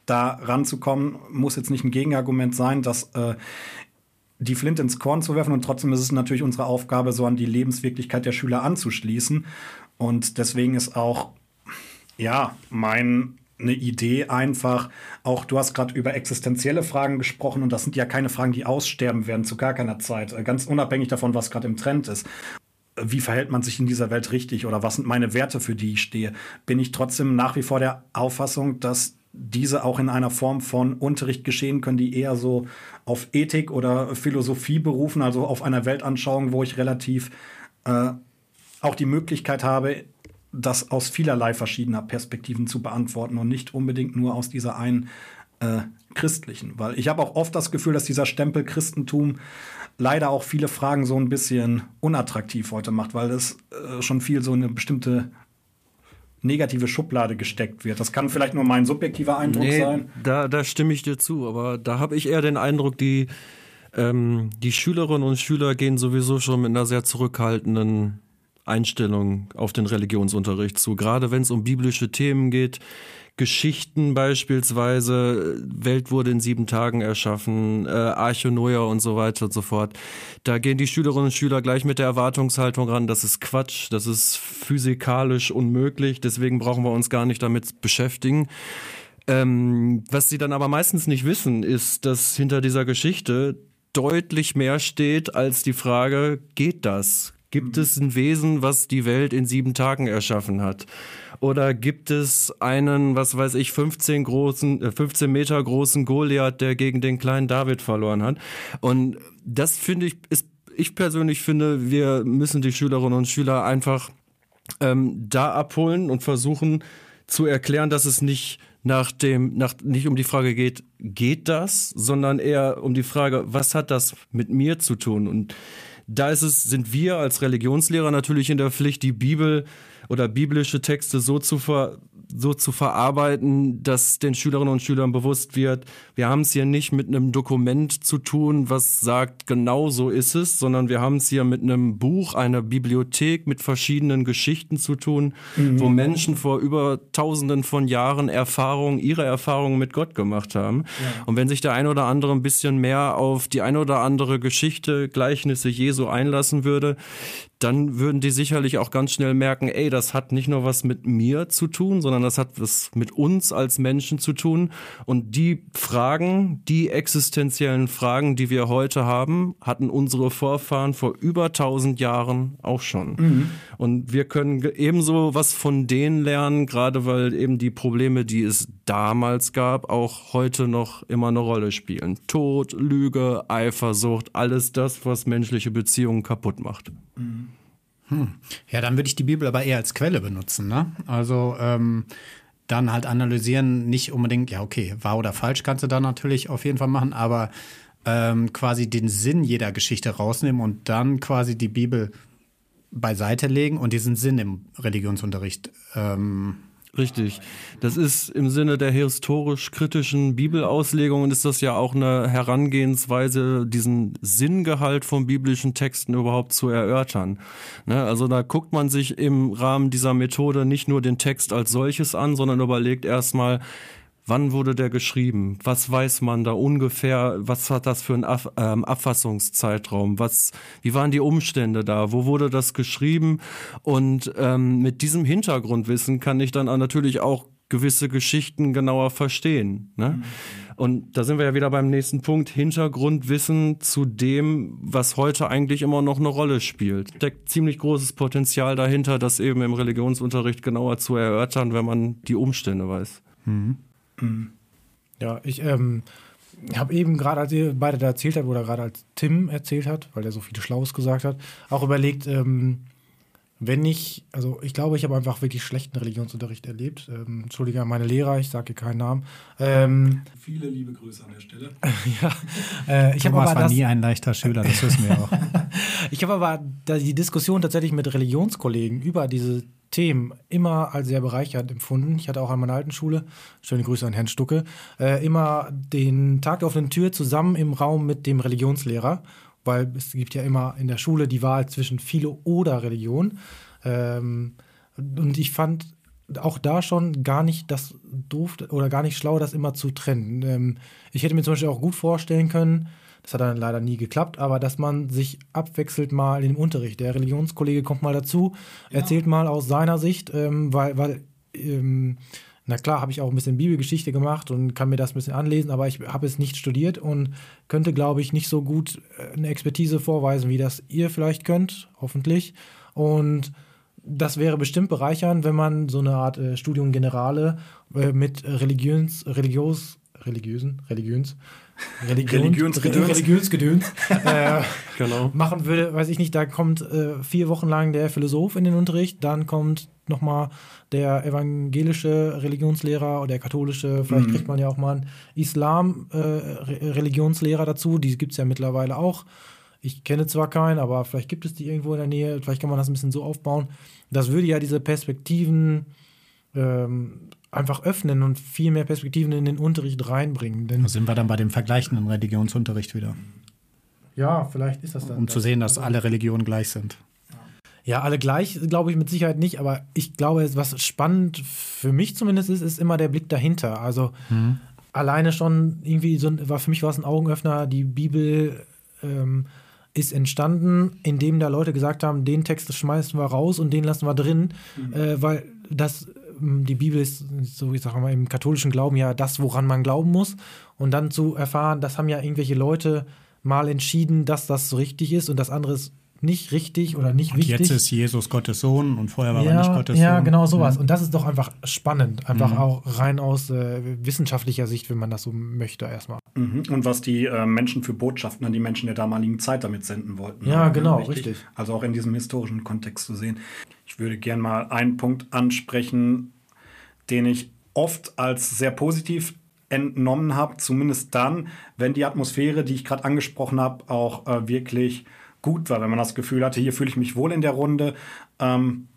da ranzukommen. Muss jetzt nicht ein Gegenargument sein, dass äh, die Flint ins Korn zu werfen und trotzdem ist es natürlich unsere Aufgabe, so an die Lebenswirklichkeit der Schüler anzuschließen. Und deswegen ist auch ja, meine Idee einfach, auch du hast gerade über existenzielle Fragen gesprochen und das sind ja keine Fragen, die aussterben werden zu gar keiner Zeit, äh, ganz unabhängig davon, was gerade im Trend ist. Wie verhält man sich in dieser Welt richtig oder was sind meine Werte, für die ich stehe? Bin ich trotzdem nach wie vor der Auffassung, dass diese auch in einer Form von Unterricht geschehen können, die eher so auf Ethik oder Philosophie berufen, also auf einer Weltanschauung, wo ich relativ äh, auch die Möglichkeit habe, das aus vielerlei verschiedener Perspektiven zu beantworten und nicht unbedingt nur aus dieser einen äh, christlichen. Weil ich habe auch oft das Gefühl, dass dieser Stempel Christentum leider auch viele Fragen so ein bisschen unattraktiv heute macht, weil es äh, schon viel so eine bestimmte negative Schublade gesteckt wird. Das kann vielleicht nur mein subjektiver Eindruck Nee, sein. da, da stimme ich dir zu, aber da habe ich eher den Eindruck, die, ähm, die Schülerinnen und Schüler gehen sowieso schon mit einer sehr zurückhaltenden Einstellung auf den Religionsunterricht zu, gerade wenn es um biblische Themen geht. Geschichten beispielsweise, Welt wurde in sieben Tagen erschaffen, äh, Arche Noah und so weiter und so fort. Da gehen die Schülerinnen und Schüler gleich mit der Erwartungshaltung ran, das ist Quatsch, das ist physikalisch unmöglich, deswegen brauchen wir uns gar nicht damit beschäftigen. Ähm, was sie dann aber meistens nicht wissen, ist, dass hinter dieser Geschichte deutlich mehr steht als die Frage, geht das? Gibt es ein Wesen, was die Welt in sieben Tagen erschaffen hat? Oder gibt es einen, was weiß ich, 15, großen, äh, 15 Meter großen Goliath, der gegen den kleinen David verloren hat? Und das finde ich, ist, ich persönlich finde, wir müssen die Schülerinnen und Schüler einfach ähm, da abholen und versuchen zu erklären, dass es nicht nach dem, nach, nicht um die Frage geht, geht das, sondern eher um die Frage, was hat das mit mir zu tun? Und da ist es, sind wir als Religionslehrer natürlich in der Pflicht, die Bibel oder biblische Texte so zu ver, so zu verarbeiten, dass den Schülerinnen und Schülern bewusst wird, wir haben es hier nicht mit einem Dokument zu tun, was sagt, genau so ist es, sondern wir haben es hier mit einem Buch, einer Bibliothek mit verschiedenen Geschichten zu tun, mhm. wo Menschen vor über tausenden von Jahren Erfahrungen, ihre Erfahrungen mit Gott gemacht haben. Ja. Und wenn sich der ein oder andere ein bisschen mehr auf die ein oder andere Geschichte, Gleichnisse Jesu einlassen würde, dann würden die sicherlich auch ganz schnell merken, ey, das hat nicht nur was mit mir zu tun, sondern das hat was mit uns als Menschen zu tun. Und die Fragen, die existenziellen Fragen, die wir heute haben, hatten unsere Vorfahren vor über tausend Jahren auch schon. Mhm. Und wir können ebenso was von denen lernen, gerade weil eben die Probleme, die es damals gab, auch heute noch immer eine Rolle spielen. Tod, Lüge, Eifersucht, alles das, was menschliche Beziehungen kaputt macht. Mhm. Hm. Ja, dann würde ich die Bibel aber eher als Quelle benutzen. Ne? Also ähm, dann halt analysieren, nicht unbedingt, ja, okay, wahr oder falsch kannst du da natürlich auf jeden Fall machen, aber ähm, quasi den Sinn jeder Geschichte rausnehmen und dann quasi die Bibel beiseite legen und diesen Sinn im Religionsunterricht ähm, Richtig. Das ist im Sinne der historisch-kritischen Bibelauslegung ist das ja auch eine Herangehensweise, diesen Sinngehalt von biblischen Texten überhaupt zu erörtern. Ne? Also da guckt man sich im Rahmen dieser Methode nicht nur den Text als solches an, sondern überlegt erstmal, Wann wurde der geschrieben? Was weiß man da ungefähr? Was hat das für einen Ab ähm, Abfassungszeitraum? Was, wie waren die Umstände da? Wo wurde das geschrieben? Und ähm, mit diesem Hintergrundwissen kann ich dann natürlich auch gewisse Geschichten genauer verstehen. Ne? Mhm. Und da sind wir ja wieder beim nächsten Punkt. Hintergrundwissen zu dem, was heute eigentlich immer noch eine Rolle spielt. Steckt ziemlich großes Potenzial dahinter, das eben im Religionsunterricht genauer zu erörtern, wenn man die Umstände weiß. Mhm. Mhm. Ja, ich ähm, habe eben gerade, als ihr beide da erzählt habt, oder gerade als Tim erzählt hat, weil er so viel Schlaues gesagt hat, auch überlegt, ähm, wenn ich, also ich glaube, ich habe einfach wirklich schlechten Religionsunterricht erlebt. Ähm, Entschuldige an meine Lehrer, ich sage keinen Namen. Ähm, Viele liebe Grüße an der Stelle. ja, äh, ich habe aber war das, nie ein leichter Schüler, das wissen wir auch. ich habe aber die Diskussion tatsächlich mit Religionskollegen über diese Themen immer als sehr bereichernd empfunden. Ich hatte auch an meiner alten Schule, schöne Grüße an Herrn Stucke, äh, immer den Tag der offenen Tür zusammen im Raum mit dem Religionslehrer, weil es gibt ja immer in der Schule die Wahl zwischen Philo oder Religion. Ähm, und ich fand auch da schon gar nicht das doof oder gar nicht schlau, das immer zu trennen. Ähm, ich hätte mir zum Beispiel auch gut vorstellen können, das hat dann leider nie geklappt, aber dass man sich abwechselt mal in dem Unterricht. Der Religionskollege kommt mal dazu, ja. erzählt mal aus seiner Sicht, ähm, weil, weil ähm, na klar, habe ich auch ein bisschen Bibelgeschichte gemacht und kann mir das ein bisschen anlesen, aber ich habe es nicht studiert und könnte, glaube ich, nicht so gut äh, eine Expertise vorweisen, wie das ihr vielleicht könnt, hoffentlich. Und das wäre bestimmt bereichernd, wenn man so eine Art äh, Studium Generale äh, mit Religions, religios, religiösen, religions, Religion, Religionsgedöns, Religionsgedöns äh, genau. machen würde, weiß ich nicht, da kommt äh, vier Wochen lang der Philosoph in den Unterricht, dann kommt nochmal der evangelische Religionslehrer oder der katholische, vielleicht mhm. kriegt man ja auch mal einen Islam-Religionslehrer äh, dazu, die gibt es ja mittlerweile auch. Ich kenne zwar keinen, aber vielleicht gibt es die irgendwo in der Nähe, vielleicht kann man das ein bisschen so aufbauen. Das würde ja diese Perspektiven ähm, einfach öffnen und viel mehr Perspektiven in den Unterricht reinbringen. Denn da sind wir dann bei dem vergleichenden Religionsunterricht wieder. Ja, vielleicht ist das dann. Um das. zu sehen, dass alle Religionen gleich sind. Ja, alle gleich, glaube ich mit Sicherheit nicht, aber ich glaube, was spannend für mich zumindest ist, ist immer der Blick dahinter. Also alleine schon irgendwie so war für mich war es ein Augenöffner, die Bibel ähm, ist entstanden, indem da Leute gesagt haben, den Text schmeißen wir raus und den lassen wir drin, äh, weil das die Bibel ist, so ich sage mal, im katholischen Glauben ja das, woran man glauben muss. Und dann zu erfahren, das haben ja irgendwelche Leute mal entschieden, dass das so richtig ist und das andere ist nicht richtig oder nicht Und wichtig. jetzt ist Jesus Gottes Sohn und vorher war er ja, nicht Gottes ja, Sohn. genau sowas. Und das ist doch einfach spannend, einfach auch rein aus äh, wissenschaftlicher Sicht, wenn man das so möchte erstmal. Mhm. Und was die äh, Menschen für Botschaften an die Menschen der damaligen Zeit damit senden wollten. Ja, genau, richtig. Also auch in diesem historischen Kontext zu sehen. Ich würde gern mal einen Punkt ansprechen, den ich oft als sehr positiv entnommen habe, zumindest dann, wenn die Atmosphäre, die ich gerade angesprochen habe, auch äh, wirklich gut war, wenn man das Gefühl hatte, hier fühle ich mich wohl in der Runde. Ähm,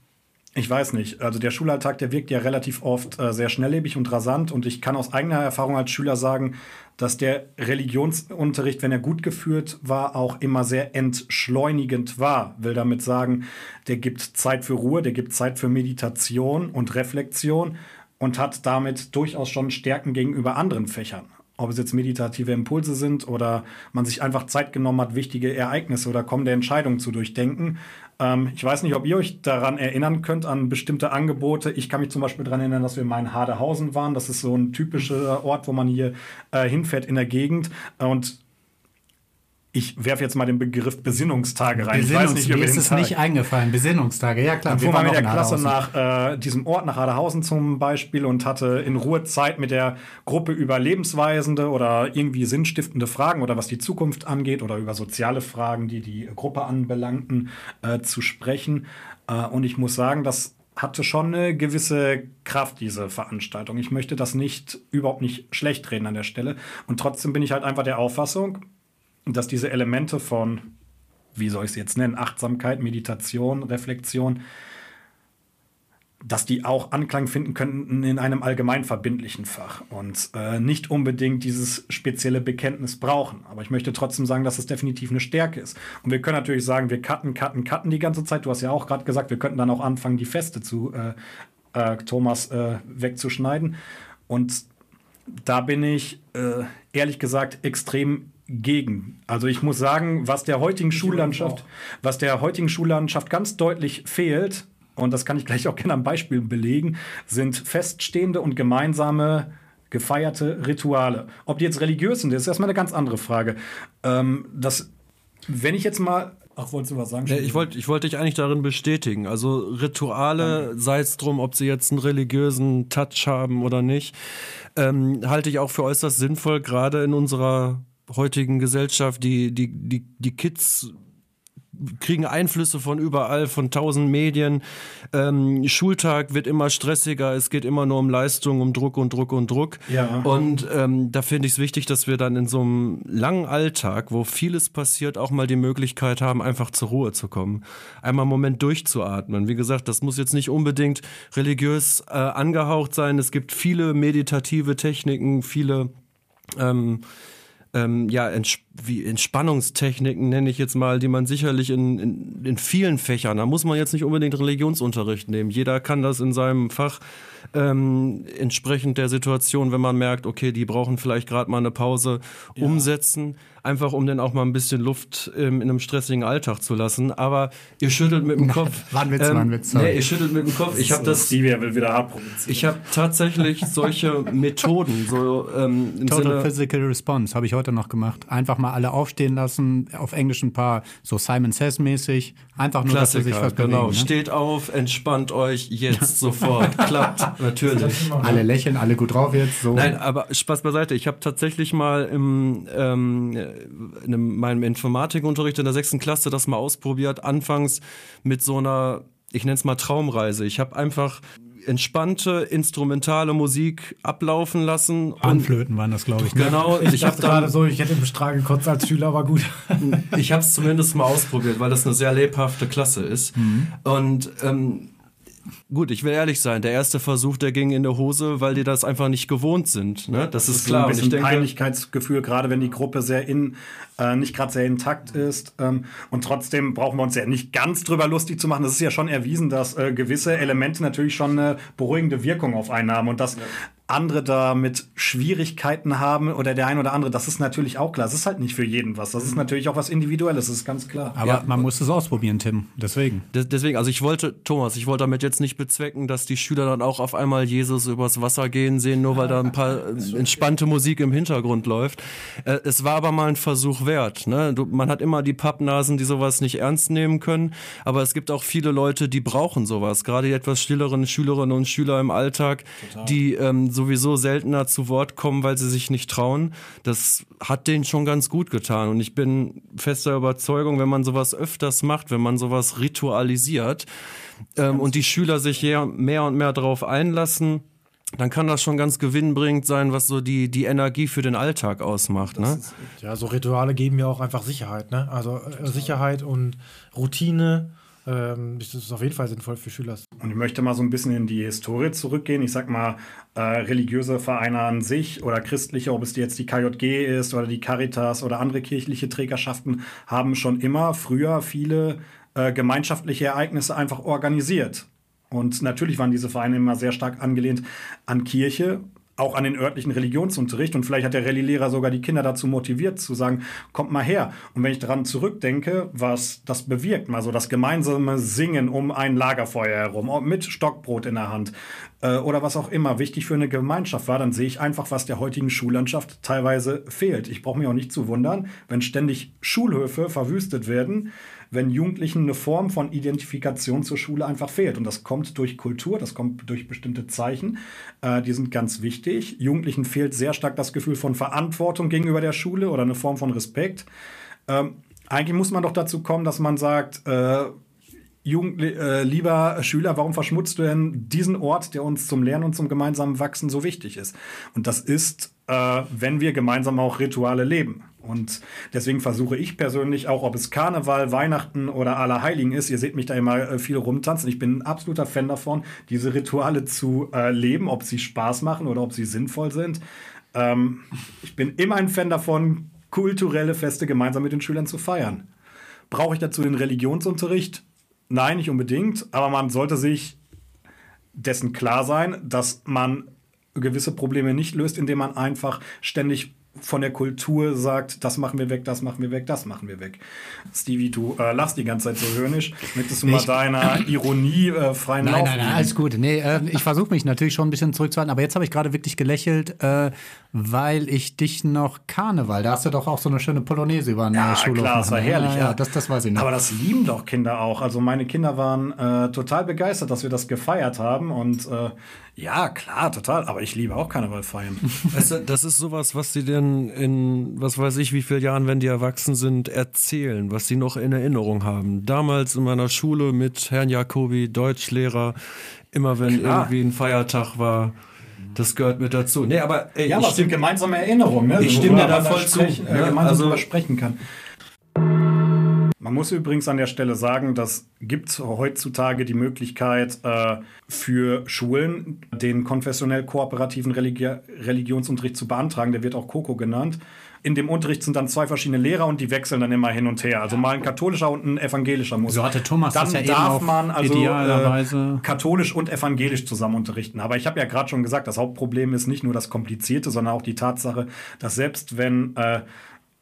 ich weiß nicht. Also der Schulalltag, der wirkt ja relativ oft äh, sehr schnelllebig und rasant. Und ich kann aus eigener Erfahrung als Schüler sagen, dass der Religionsunterricht, wenn er gut geführt war, auch immer sehr entschleunigend war. Will damit sagen, der gibt Zeit für Ruhe, der gibt Zeit für Meditation und Reflexion und hat damit durchaus schon Stärken gegenüber anderen Fächern. Ob es jetzt meditative Impulse sind oder man sich einfach Zeit genommen hat, wichtige Ereignisse oder kommende Entscheidungen zu durchdenken. Ähm, ich weiß nicht, ob ihr euch daran erinnern könnt, an bestimmte Angebote. Ich kann mich zum Beispiel daran erinnern, dass wir mal in Hadehausen waren. Das ist so ein typischer Ort, wo man hier äh, hinfährt in der Gegend. Und ich werfe jetzt mal den Begriff Besinnungstage rein. Ich weiß Besinnungs nicht, mir ist es Tag. nicht eingefallen. Besinnungstage, ja klar. Dann fuhr man mit der Klasse nach äh, diesem Ort, nach Hadehausen zum Beispiel, und hatte in Ruhe Zeit mit der Gruppe über lebensweisende oder irgendwie sinnstiftende Fragen oder was die Zukunft angeht oder über soziale Fragen, die die Gruppe anbelangten, äh, zu sprechen. Äh, und ich muss sagen, das hatte schon eine gewisse Kraft, diese Veranstaltung. Ich möchte das nicht, überhaupt nicht schlecht reden an der Stelle. Und trotzdem bin ich halt einfach der Auffassung, dass diese Elemente von, wie soll ich es jetzt nennen, Achtsamkeit, Meditation, Reflexion, dass die auch Anklang finden könnten in einem allgemein verbindlichen Fach und äh, nicht unbedingt dieses spezielle Bekenntnis brauchen. Aber ich möchte trotzdem sagen, dass es definitiv eine Stärke ist. Und wir können natürlich sagen, wir cutten, cutten, cutten die ganze Zeit. Du hast ja auch gerade gesagt, wir könnten dann auch anfangen, die Feste zu äh, äh, Thomas äh, wegzuschneiden. Und da bin ich äh, ehrlich gesagt extrem gegen. Also ich muss sagen, was der heutigen Schullandschaft, was der heutigen Schullandschaft ganz deutlich fehlt, und das kann ich gleich auch gerne am Beispiel belegen, sind feststehende und gemeinsame gefeierte Rituale. Ob die jetzt religiös sind, ist erstmal eine ganz andere Frage. Ähm, das, wenn ich jetzt mal, ach, wolltest du was sagen? Nee, ich wollte ich wollte dich eigentlich darin bestätigen. Also Rituale, sei es drum, ob sie jetzt einen religiösen Touch haben oder nicht, ähm, halte ich auch für äußerst sinnvoll, gerade in unserer heutigen Gesellschaft. Die, die, die, die Kids kriegen Einflüsse von überall, von tausend Medien. Ähm, Schultag wird immer stressiger, es geht immer nur um Leistung, um Druck und Druck und Druck. Ja. Und ähm, da finde ich es wichtig, dass wir dann in so einem langen Alltag, wo vieles passiert, auch mal die Möglichkeit haben, einfach zur Ruhe zu kommen. Einmal einen Moment durchzuatmen. Wie gesagt, das muss jetzt nicht unbedingt religiös äh, angehaucht sein. Es gibt viele meditative Techniken, viele ähm, ähm, ja, Ents wie Entspannungstechniken nenne ich jetzt mal, die man sicherlich in, in, in vielen Fächern, da muss man jetzt nicht unbedingt Religionsunterricht nehmen. Jeder kann das in seinem Fach ähm, entsprechend der Situation, wenn man merkt, okay, die brauchen vielleicht gerade mal eine Pause, umsetzen, einfach um dann auch mal ein bisschen Luft ähm, in einem stressigen Alltag zu lassen. Aber ihr schüttelt mit dem Kopf. War ein Witz, war ein Witz, sorry. nee, ihr schüttelt mit dem Kopf. Ich habe das Stevie will wieder hart ich habe tatsächlich solche Methoden, so ähm, im Total Sinne, Physical Response habe ich heute noch gemacht. Einfach mal alle aufstehen lassen, auf Englisch ein paar so Simon Says mäßig. Einfach nur, dass sie sich Klassiker, was genau. bewegen. Ne? Steht auf, entspannt euch jetzt sofort. Klappt, natürlich. Alle lächeln, alle gut drauf jetzt. So. Nein, aber Spaß beiseite. Ich habe tatsächlich mal im, ähm, in einem, meinem Informatikunterricht in der sechsten Klasse das mal ausprobiert. Anfangs mit so einer, ich nenne es mal Traumreise. Ich habe einfach entspannte instrumentale Musik ablaufen lassen. Und Panflöten waren das, glaube ich. Ne? genau, Ich, ich habe dachte gerade so, ich hätte im Strahl gekotzt als Schüler, aber gut. ich habe es zumindest mal ausprobiert, weil das eine sehr lebhafte Klasse ist. Und ähm, Gut, ich will ehrlich sein, der erste Versuch, der ging in der Hose, weil die das einfach nicht gewohnt sind. Ne? Das, ist so ein klar. Und bisschen ich denke, Peinlichkeitsgefühl, gerade wenn die Gruppe sehr in, äh, nicht gerade sehr intakt ist. Ähm, und trotzdem brauchen wir uns ja nicht ganz drüber lustig zu machen. Das ist ja schon erwiesen, dass äh, gewisse Elemente natürlich schon eine beruhigende Wirkung auf einen haben und dass andere damit Schwierigkeiten haben oder der ein oder andere, das ist natürlich auch klar. Das ist halt nicht für jeden was. Das ist natürlich auch was Individuelles, das ist ganz klar. Aber man muss es ausprobieren, Tim. Deswegen. Des- Deswegen, also ich wollte, Thomas, ich wollte damit jetzt nicht bezwecken, dass die Schüler dann auch auf einmal Jesus übers Wasser gehen sehen, nur weil da ein paar entspannte Musik im Hintergrund läuft. Äh, Es war aber mal ein Versuch wert. Ne? Du, man hat immer die Pappnasen, die sowas nicht ernst nehmen können, aber es gibt auch viele Leute, die brauchen sowas. Gerade die etwas stilleren Schülerinnen und Schüler im Alltag, die ähm, sowieso seltener zu Wort kommen, weil sie sich nicht trauen. Das hat denen schon ganz gut getan. Und ich bin fester Überzeugung, wenn man sowas öfters macht, wenn man sowas ritualisiert ähm, und die Schüler sich mehr und mehr darauf einlassen, dann kann das schon ganz gewinnbringend sein, was so die, die Energie für den Alltag ausmacht. Ne? Ja, so Rituale geben ja auch einfach Sicherheit, ne? Also äh, Sicherheit und Routine. Ähm, das ist auf jeden Fall sinnvoll für Schüler. Und ich möchte mal so ein bisschen in die Historie zurückgehen. Ich sag mal, äh, religiöse Vereine an sich oder christliche, ob es jetzt die KJG ist oder die Caritas oder andere kirchliche Trägerschaften, haben schon immer früher viele äh, gemeinschaftliche Ereignisse einfach organisiert. Und natürlich waren diese Vereine immer sehr stark angelehnt an Kirche, auch an den örtlichen Religionsunterricht. Und vielleicht hat der Rallye-Lehrer sogar die Kinder dazu motiviert, zu sagen, kommt mal her. Und wenn ich daran zurückdenke, was das bewirkt, mal so das gemeinsame Singen um ein Lagerfeuer herum, mit Stockbrot in der Hand äh, oder was auch immer wichtig für eine Gemeinschaft war, dann sehe ich einfach, was der heutigen Schullandschaft teilweise fehlt. Ich brauche mich auch nicht zu wundern, wenn ständig Schulhöfe verwüstet werden, wenn Jugendlichen eine Form von Identifikation zur Schule einfach fehlt. Und das kommt durch Kultur, das kommt durch bestimmte Zeichen. Äh, die sind ganz wichtig. Jugendlichen fehlt sehr stark das Gefühl von Verantwortung gegenüber der Schule oder eine Form von Respekt. Ähm, eigentlich muss man doch dazu kommen, dass man sagt, äh, Jugend, äh, lieber Schüler, warum verschmutzt du denn diesen Ort, der uns zum Lernen und zum gemeinsamen Wachsen so wichtig ist? Und das ist, äh, wenn wir gemeinsam auch Rituale leben. Und deswegen versuche ich persönlich auch, ob es Karneval, Weihnachten oder Allerheiligen ist, ihr seht mich da immer äh, viel rumtanzen. Ich bin ein absoluter Fan davon, diese Rituale zu äh, leben, ob sie Spaß machen oder ob sie sinnvoll sind. Ähm, ich bin immer ein Fan davon, kulturelle Feste gemeinsam mit den Schülern zu feiern. Brauche ich dazu den Religionsunterricht? Nein, nicht unbedingt, aber man sollte sich dessen klar sein, dass man gewisse Probleme nicht löst, indem man einfach ständig von der Kultur sagt, das machen wir weg, das machen wir weg, das machen wir weg. Stevie, du äh, lachst die ganze Zeit so höhnisch. Möchtest du mal Ich- deiner Ironie äh, freien Nein, Lauf nein, nein, geben? alles gut. Nee, äh, ich versuche mich natürlich schon ein bisschen zurückzuhalten, aber jetzt habe ich gerade wirklich gelächelt, äh, weil ich dich noch Karneval, da hast du doch auch so eine schöne Polonaise über den Ja, Schulhof klar, das war herrlich. Ja, Ja, ja, das, das weiß ich noch. Aber das lieben doch Kinder auch. Also meine Kinder waren äh, total begeistert, dass wir das gefeiert haben. Und äh, ja, klar, total. Aber ich liebe auch Karneval feiern. Weißt du, das ist sowas, was sie denn in, was weiß ich, wie vielen Jahren, wenn die erwachsen sind, erzählen, was sie noch in Erinnerung haben. Damals in meiner Schule mit Herrn Jacobi, Deutschlehrer, immer wenn Klar. irgendwie ein Feiertag war, das gehört mit dazu. Nee, aber ey, Ja, aber es sind gemeinsame Erinnerungen, ne? Ich stimme dir da voll zu, sprechen, äh, ne? gemeinsam Also- sprechen kann. Man muss übrigens an der Stelle sagen, das gibt heutzutage die Möglichkeit äh, für Schulen, den konfessionell-kooperativen Religi Religionsunterricht zu beantragen. Der wird auch COCO genannt. In dem Unterricht sind dann zwei verschiedene Lehrer und die wechseln dann immer hin und her. Also mal ein katholischer und ein evangelischer muss. So hatte Thomas dann das ja eben darf auch man also idealerweise- äh, katholisch und evangelisch zusammen unterrichten. Aber ich habe ja gerade schon gesagt, das Hauptproblem ist nicht nur das Komplizierte, sondern auch die Tatsache, dass selbst wenn äh,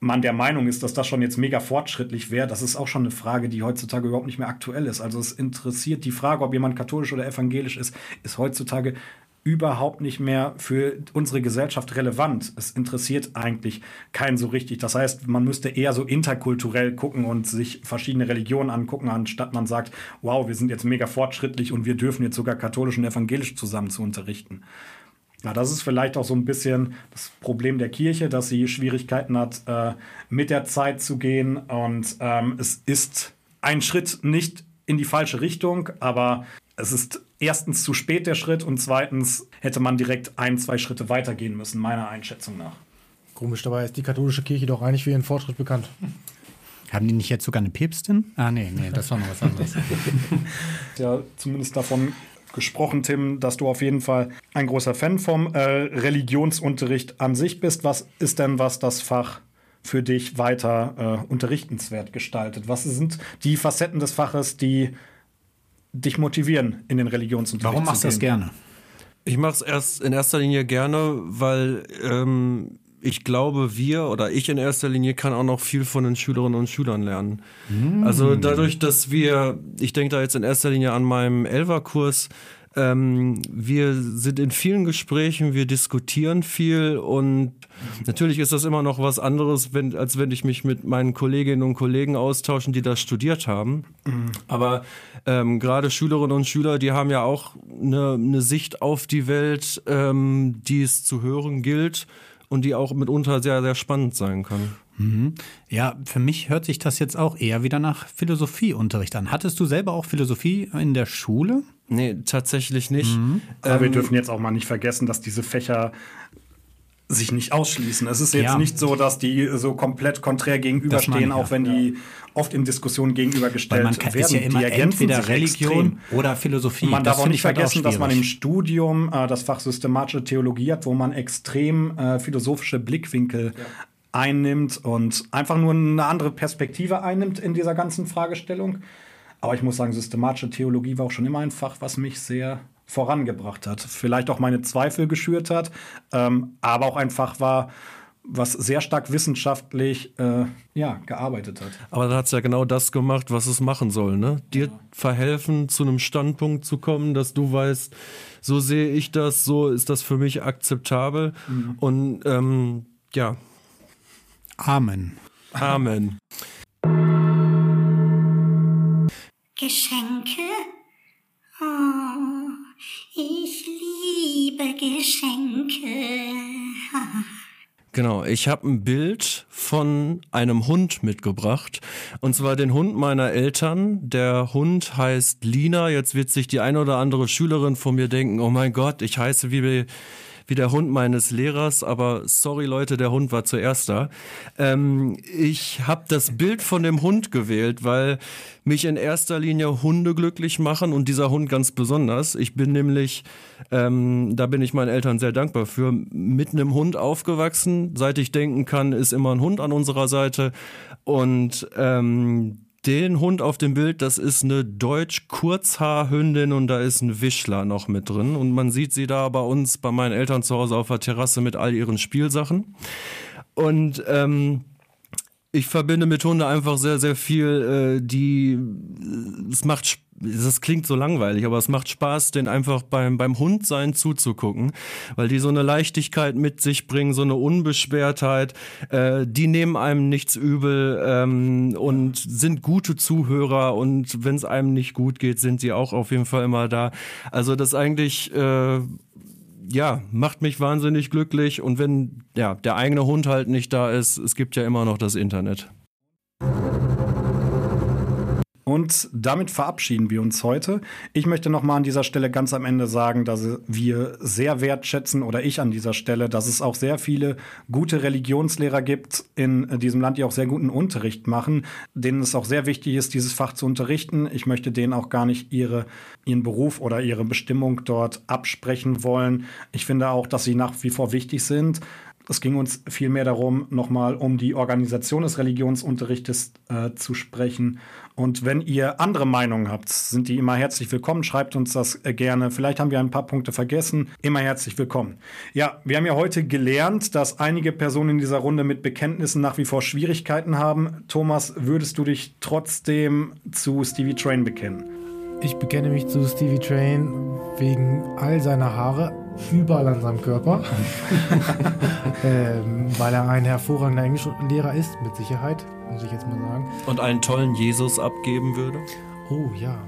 man der Meinung ist, dass das schon jetzt mega fortschrittlich wäre, das ist auch schon eine Frage, die heutzutage überhaupt nicht mehr aktuell ist. Also es interessiert die Frage, ob jemand katholisch oder evangelisch ist, ist heutzutage überhaupt nicht mehr für unsere Gesellschaft relevant. Es interessiert eigentlich keinen so richtig. Das heißt, man müsste eher so interkulturell gucken und sich verschiedene Religionen angucken, anstatt man sagt, wow, wir sind jetzt mega fortschrittlich und wir dürfen jetzt sogar katholisch und evangelisch zusammen zu unterrichten. Ja, das ist vielleicht auch so ein bisschen das Problem der Kirche, dass sie Schwierigkeiten hat, äh, mit der Zeit zu gehen. Und ähm, es ist ein Schritt nicht in die falsche Richtung, aber es ist erstens zu spät der Schritt und zweitens hätte man direkt ein, zwei Schritte weitergehen müssen, meiner Einschätzung nach. Komisch, dabei ist die katholische Kirche doch eigentlich für ihren Fortschritt bekannt. Haben die nicht jetzt sogar eine Päpstin? Ah, nee, nee, das war noch was anderes. Ja, zumindest davon gesprochen, Tim, dass du auf jeden Fall ein großer Fan vom äh, Religionsunterricht an sich bist. Was ist denn, was das Fach für dich weiter äh, unterrichtenswert gestaltet? Was sind die Facetten des Faches, die dich motivieren, in den Religionsunterricht Warum machst du das gerne? Ich mache es erst in erster Linie gerne, weil ähm, ich glaube, wir oder ich in erster Linie kann auch noch viel von den Schülerinnen und Schülern lernen. Also dadurch, dass wir, ich denke da jetzt in erster Linie an meinem Elva-Kurs, ähm, wir sind in vielen Gesprächen, wir diskutieren viel und natürlich ist das immer noch was anderes, wenn, als wenn ich mich mit meinen Kolleginnen und Kollegen austauschen, die das studiert haben. Aber ähm, gerade Schülerinnen und Schüler, die haben ja auch eine, eine Sicht auf die Welt, ähm, die es zu hören gilt und die auch mitunter sehr, sehr spannend sein kann. Ja, für mich hört sich das jetzt auch eher wieder nach Philosophieunterricht an. Hattest du selber auch Philosophie in der Schule? Nee, tatsächlich nicht. Aber wir Ähm, dürfen jetzt auch mal nicht vergessen, dass diese Fächer sich nicht ausschließen. Es ist jetzt Ja. nicht so, dass die so komplett konträr gegenüberstehen, auch ja. wenn die oft in Diskussionen gegenübergestellt Weil man kann, werden. ist ja immer die entweder Religion extrem. oder Philosophie. Und man Das darf auch nicht ich halt vergessen, dass man im. Studium äh, das Fach systematische Theologie hat, wo man extrem äh, philosophische Blickwinkel einnimmt und einfach nur eine andere Perspektive einnimmt in dieser ganzen Fragestellung. Aber ich muss sagen, systematische Theologie war auch schon immer ein Fach, was mich sehr vorangebracht hat. Vielleicht auch meine Zweifel geschürt hat, ähm, aber auch ein Fach war, was sehr stark wissenschaftlich äh, ja, gearbeitet hat. Aber da hat's ja genau das gemacht, was es machen soll, ne? Dir verhelfen, zu einem Standpunkt zu kommen, dass du weißt, so sehe ich das, so ist das für mich akzeptabel. Und ähm, ja, Amen. Amen. Geschenke? Genau, ich habe ein Bild von einem Hund mitgebracht. Und zwar den Hund meiner Eltern. Der Hund heißt Lina. Jetzt wird sich die eine oder andere Schülerin von mir denken, oh mein Gott, ich heiße wie, wie der Hund meines Lehrers. Aber sorry Leute, der Hund war zuerst da. Ähm, ich habe das Bild von dem Hund gewählt, weil mich in erster Linie Hunde glücklich machen und dieser Hund ganz besonders. Ich bin nämlich, ähm, da bin ich meinen Eltern sehr dankbar für, mit einem Hund aufgewachsen. Seit ich denken kann, ist immer ein Hund an unserer Seite. Und ähm, den Hund auf dem Bild, das ist eine Deutsch-Kurzhaarhündin und da ist ein Wischler noch mit drin. Und man sieht sie da bei uns, bei meinen Eltern zu Hause auf der Terrasse mit all ihren Spielsachen. Und ähm, ich verbinde mit Hunde einfach sehr, sehr viel, äh, die, äh, es macht, das klingt so langweilig, aber es macht Spaß, den einfach beim, beim Hund sein zuzugucken, weil die so eine Leichtigkeit mit sich bringen, so eine Unbeschwertheit, äh, die nehmen einem nichts übel ähm, und sind gute Zuhörer und wenn es einem nicht gut geht, sind sie auch auf jeden Fall immer da. Also das eigentlich, äh, ja, macht mich wahnsinnig glücklich. Und wenn ja, der eigene Hund halt nicht da ist, es gibt ja immer noch das Internet. Und damit verabschieden wir uns heute. Ich möchte noch mal an dieser Stelle ganz am Ende sagen, dass wir sehr wertschätzen oder ich an dieser Stelle, dass es auch sehr viele gute Religionslehrer gibt in diesem Land, die auch sehr guten Unterricht machen, denen es auch sehr wichtig ist, dieses Fach zu unterrichten. Ich möchte denen auch gar nicht ihre, ihren Beruf oder ihre Bestimmung dort absprechen wollen. Ich finde auch, dass sie nach wie vor wichtig sind. Es ging uns vielmehr darum, nochmal um die Organisation des Religionsunterrichtes äh, zu sprechen. Und wenn ihr andere Meinungen habt, sind die immer herzlich willkommen. Schreibt uns das äh, gerne. Vielleicht haben wir ein paar Punkte vergessen. Immer herzlich willkommen. Ja, wir haben ja heute gelernt, dass einige Personen in dieser Runde mit Bekenntnissen nach wie vor Schwierigkeiten haben. Thomas, würdest du dich trotzdem zu Stevie Train bekennen? Ich bekenne mich zu Stevie Train wegen all seiner Haare überall an seinem Körper. ähm, weil er ein hervorragender Englischlehrer ist, mit Sicherheit, muss ich jetzt mal sagen. Und einen tollen Jesus abgeben würde? Oh ja.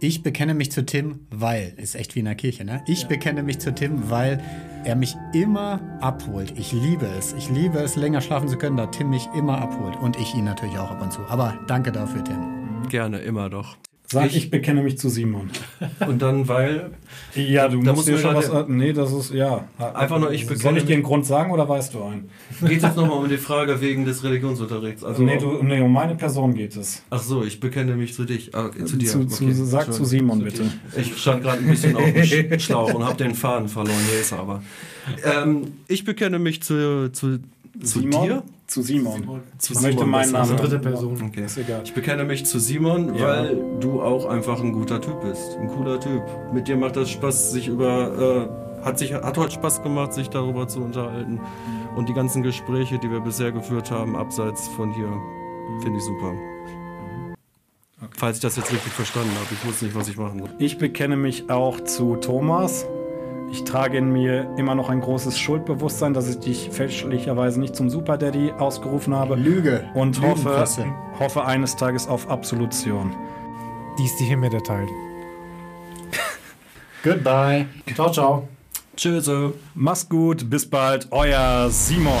Ich bekenne mich zu Tim, weil, ist echt wie in der Kirche, ne? Ich bekenne mich zu Tim, weil er mich immer abholt. Ich liebe es. Ich liebe es, länger schlafen zu können, da Tim mich immer abholt. Und ich ihn natürlich auch ab und zu. Aber danke dafür, Tim. Gerne, immer doch. Sag, Ich- ich, bekenne mich zu Simon. Und dann, weil. Ja, du musst musst dir schon was. Nee, das ist, ja. Einfach nur, ich Soll bekenne ich dir einen Grund sagen oder weißt du einen? Geht jetzt nochmal um die Frage wegen des Religionsunterrichts. Also, nee, du, nee, um meine Person geht es. Ach so, ich bekenne mich zu dich. Ah, zu dir. Zu, zu, okay. sag zu Simon bitte. Ich stand gerade ein bisschen auf dem Sch- Schlauch und habe den Faden verloren. Hier ist er aber. Ähm, ich bekenne mich zu, zu, zu Simon? dir. Zu Simon. Zu Ich möchte meinen Namen. Dritte Person. Okay. Ist egal. Ich bekenne mich zu Simon, Ja. weil du auch einfach ein guter Typ bist. Ein cooler Typ. Mit dir macht das Spaß, sich über. Äh, hat, sich, hat heute Spaß gemacht, sich darüber zu unterhalten. Und die ganzen Gespräche, die wir bisher geführt haben, abseits von hier, finde ich super. Falls ich das jetzt richtig verstanden habe. Ich wusste nicht, was ich machen soll. Ich bekenne mich auch zu Thomas. Ich trage in mir immer noch ein großes Schuldbewusstsein, dass ich dich fälschlicherweise nicht zum Super Daddy ausgerufen habe. Lüge. Und hoffe, hoffe eines Tages auf Absolution. Die ist die hiermit erteilt. Goodbye. Ciao, ciao. Tschüss. Mach's gut, bis bald, euer Simon.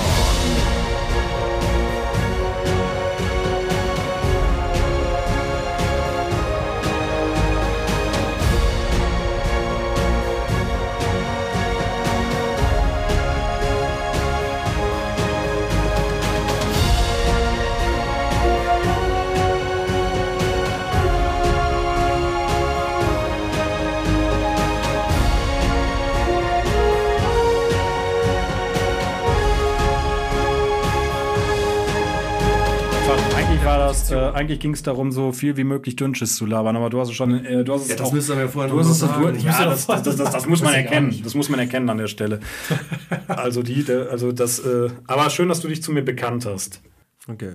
Eigentlich ging es darum, so viel wie möglich Dünnschiss zu labern, aber du hast es schon, äh, du hast es Ja, das auch, müsst ihr mir vorher du noch hast es, sagen. ja, das, das, das, das, das muss man erkennen, das muss man erkennen an der Stelle. Also die, der, also das, äh, aber schön, dass du dich zu mir bekannt hast. Okay.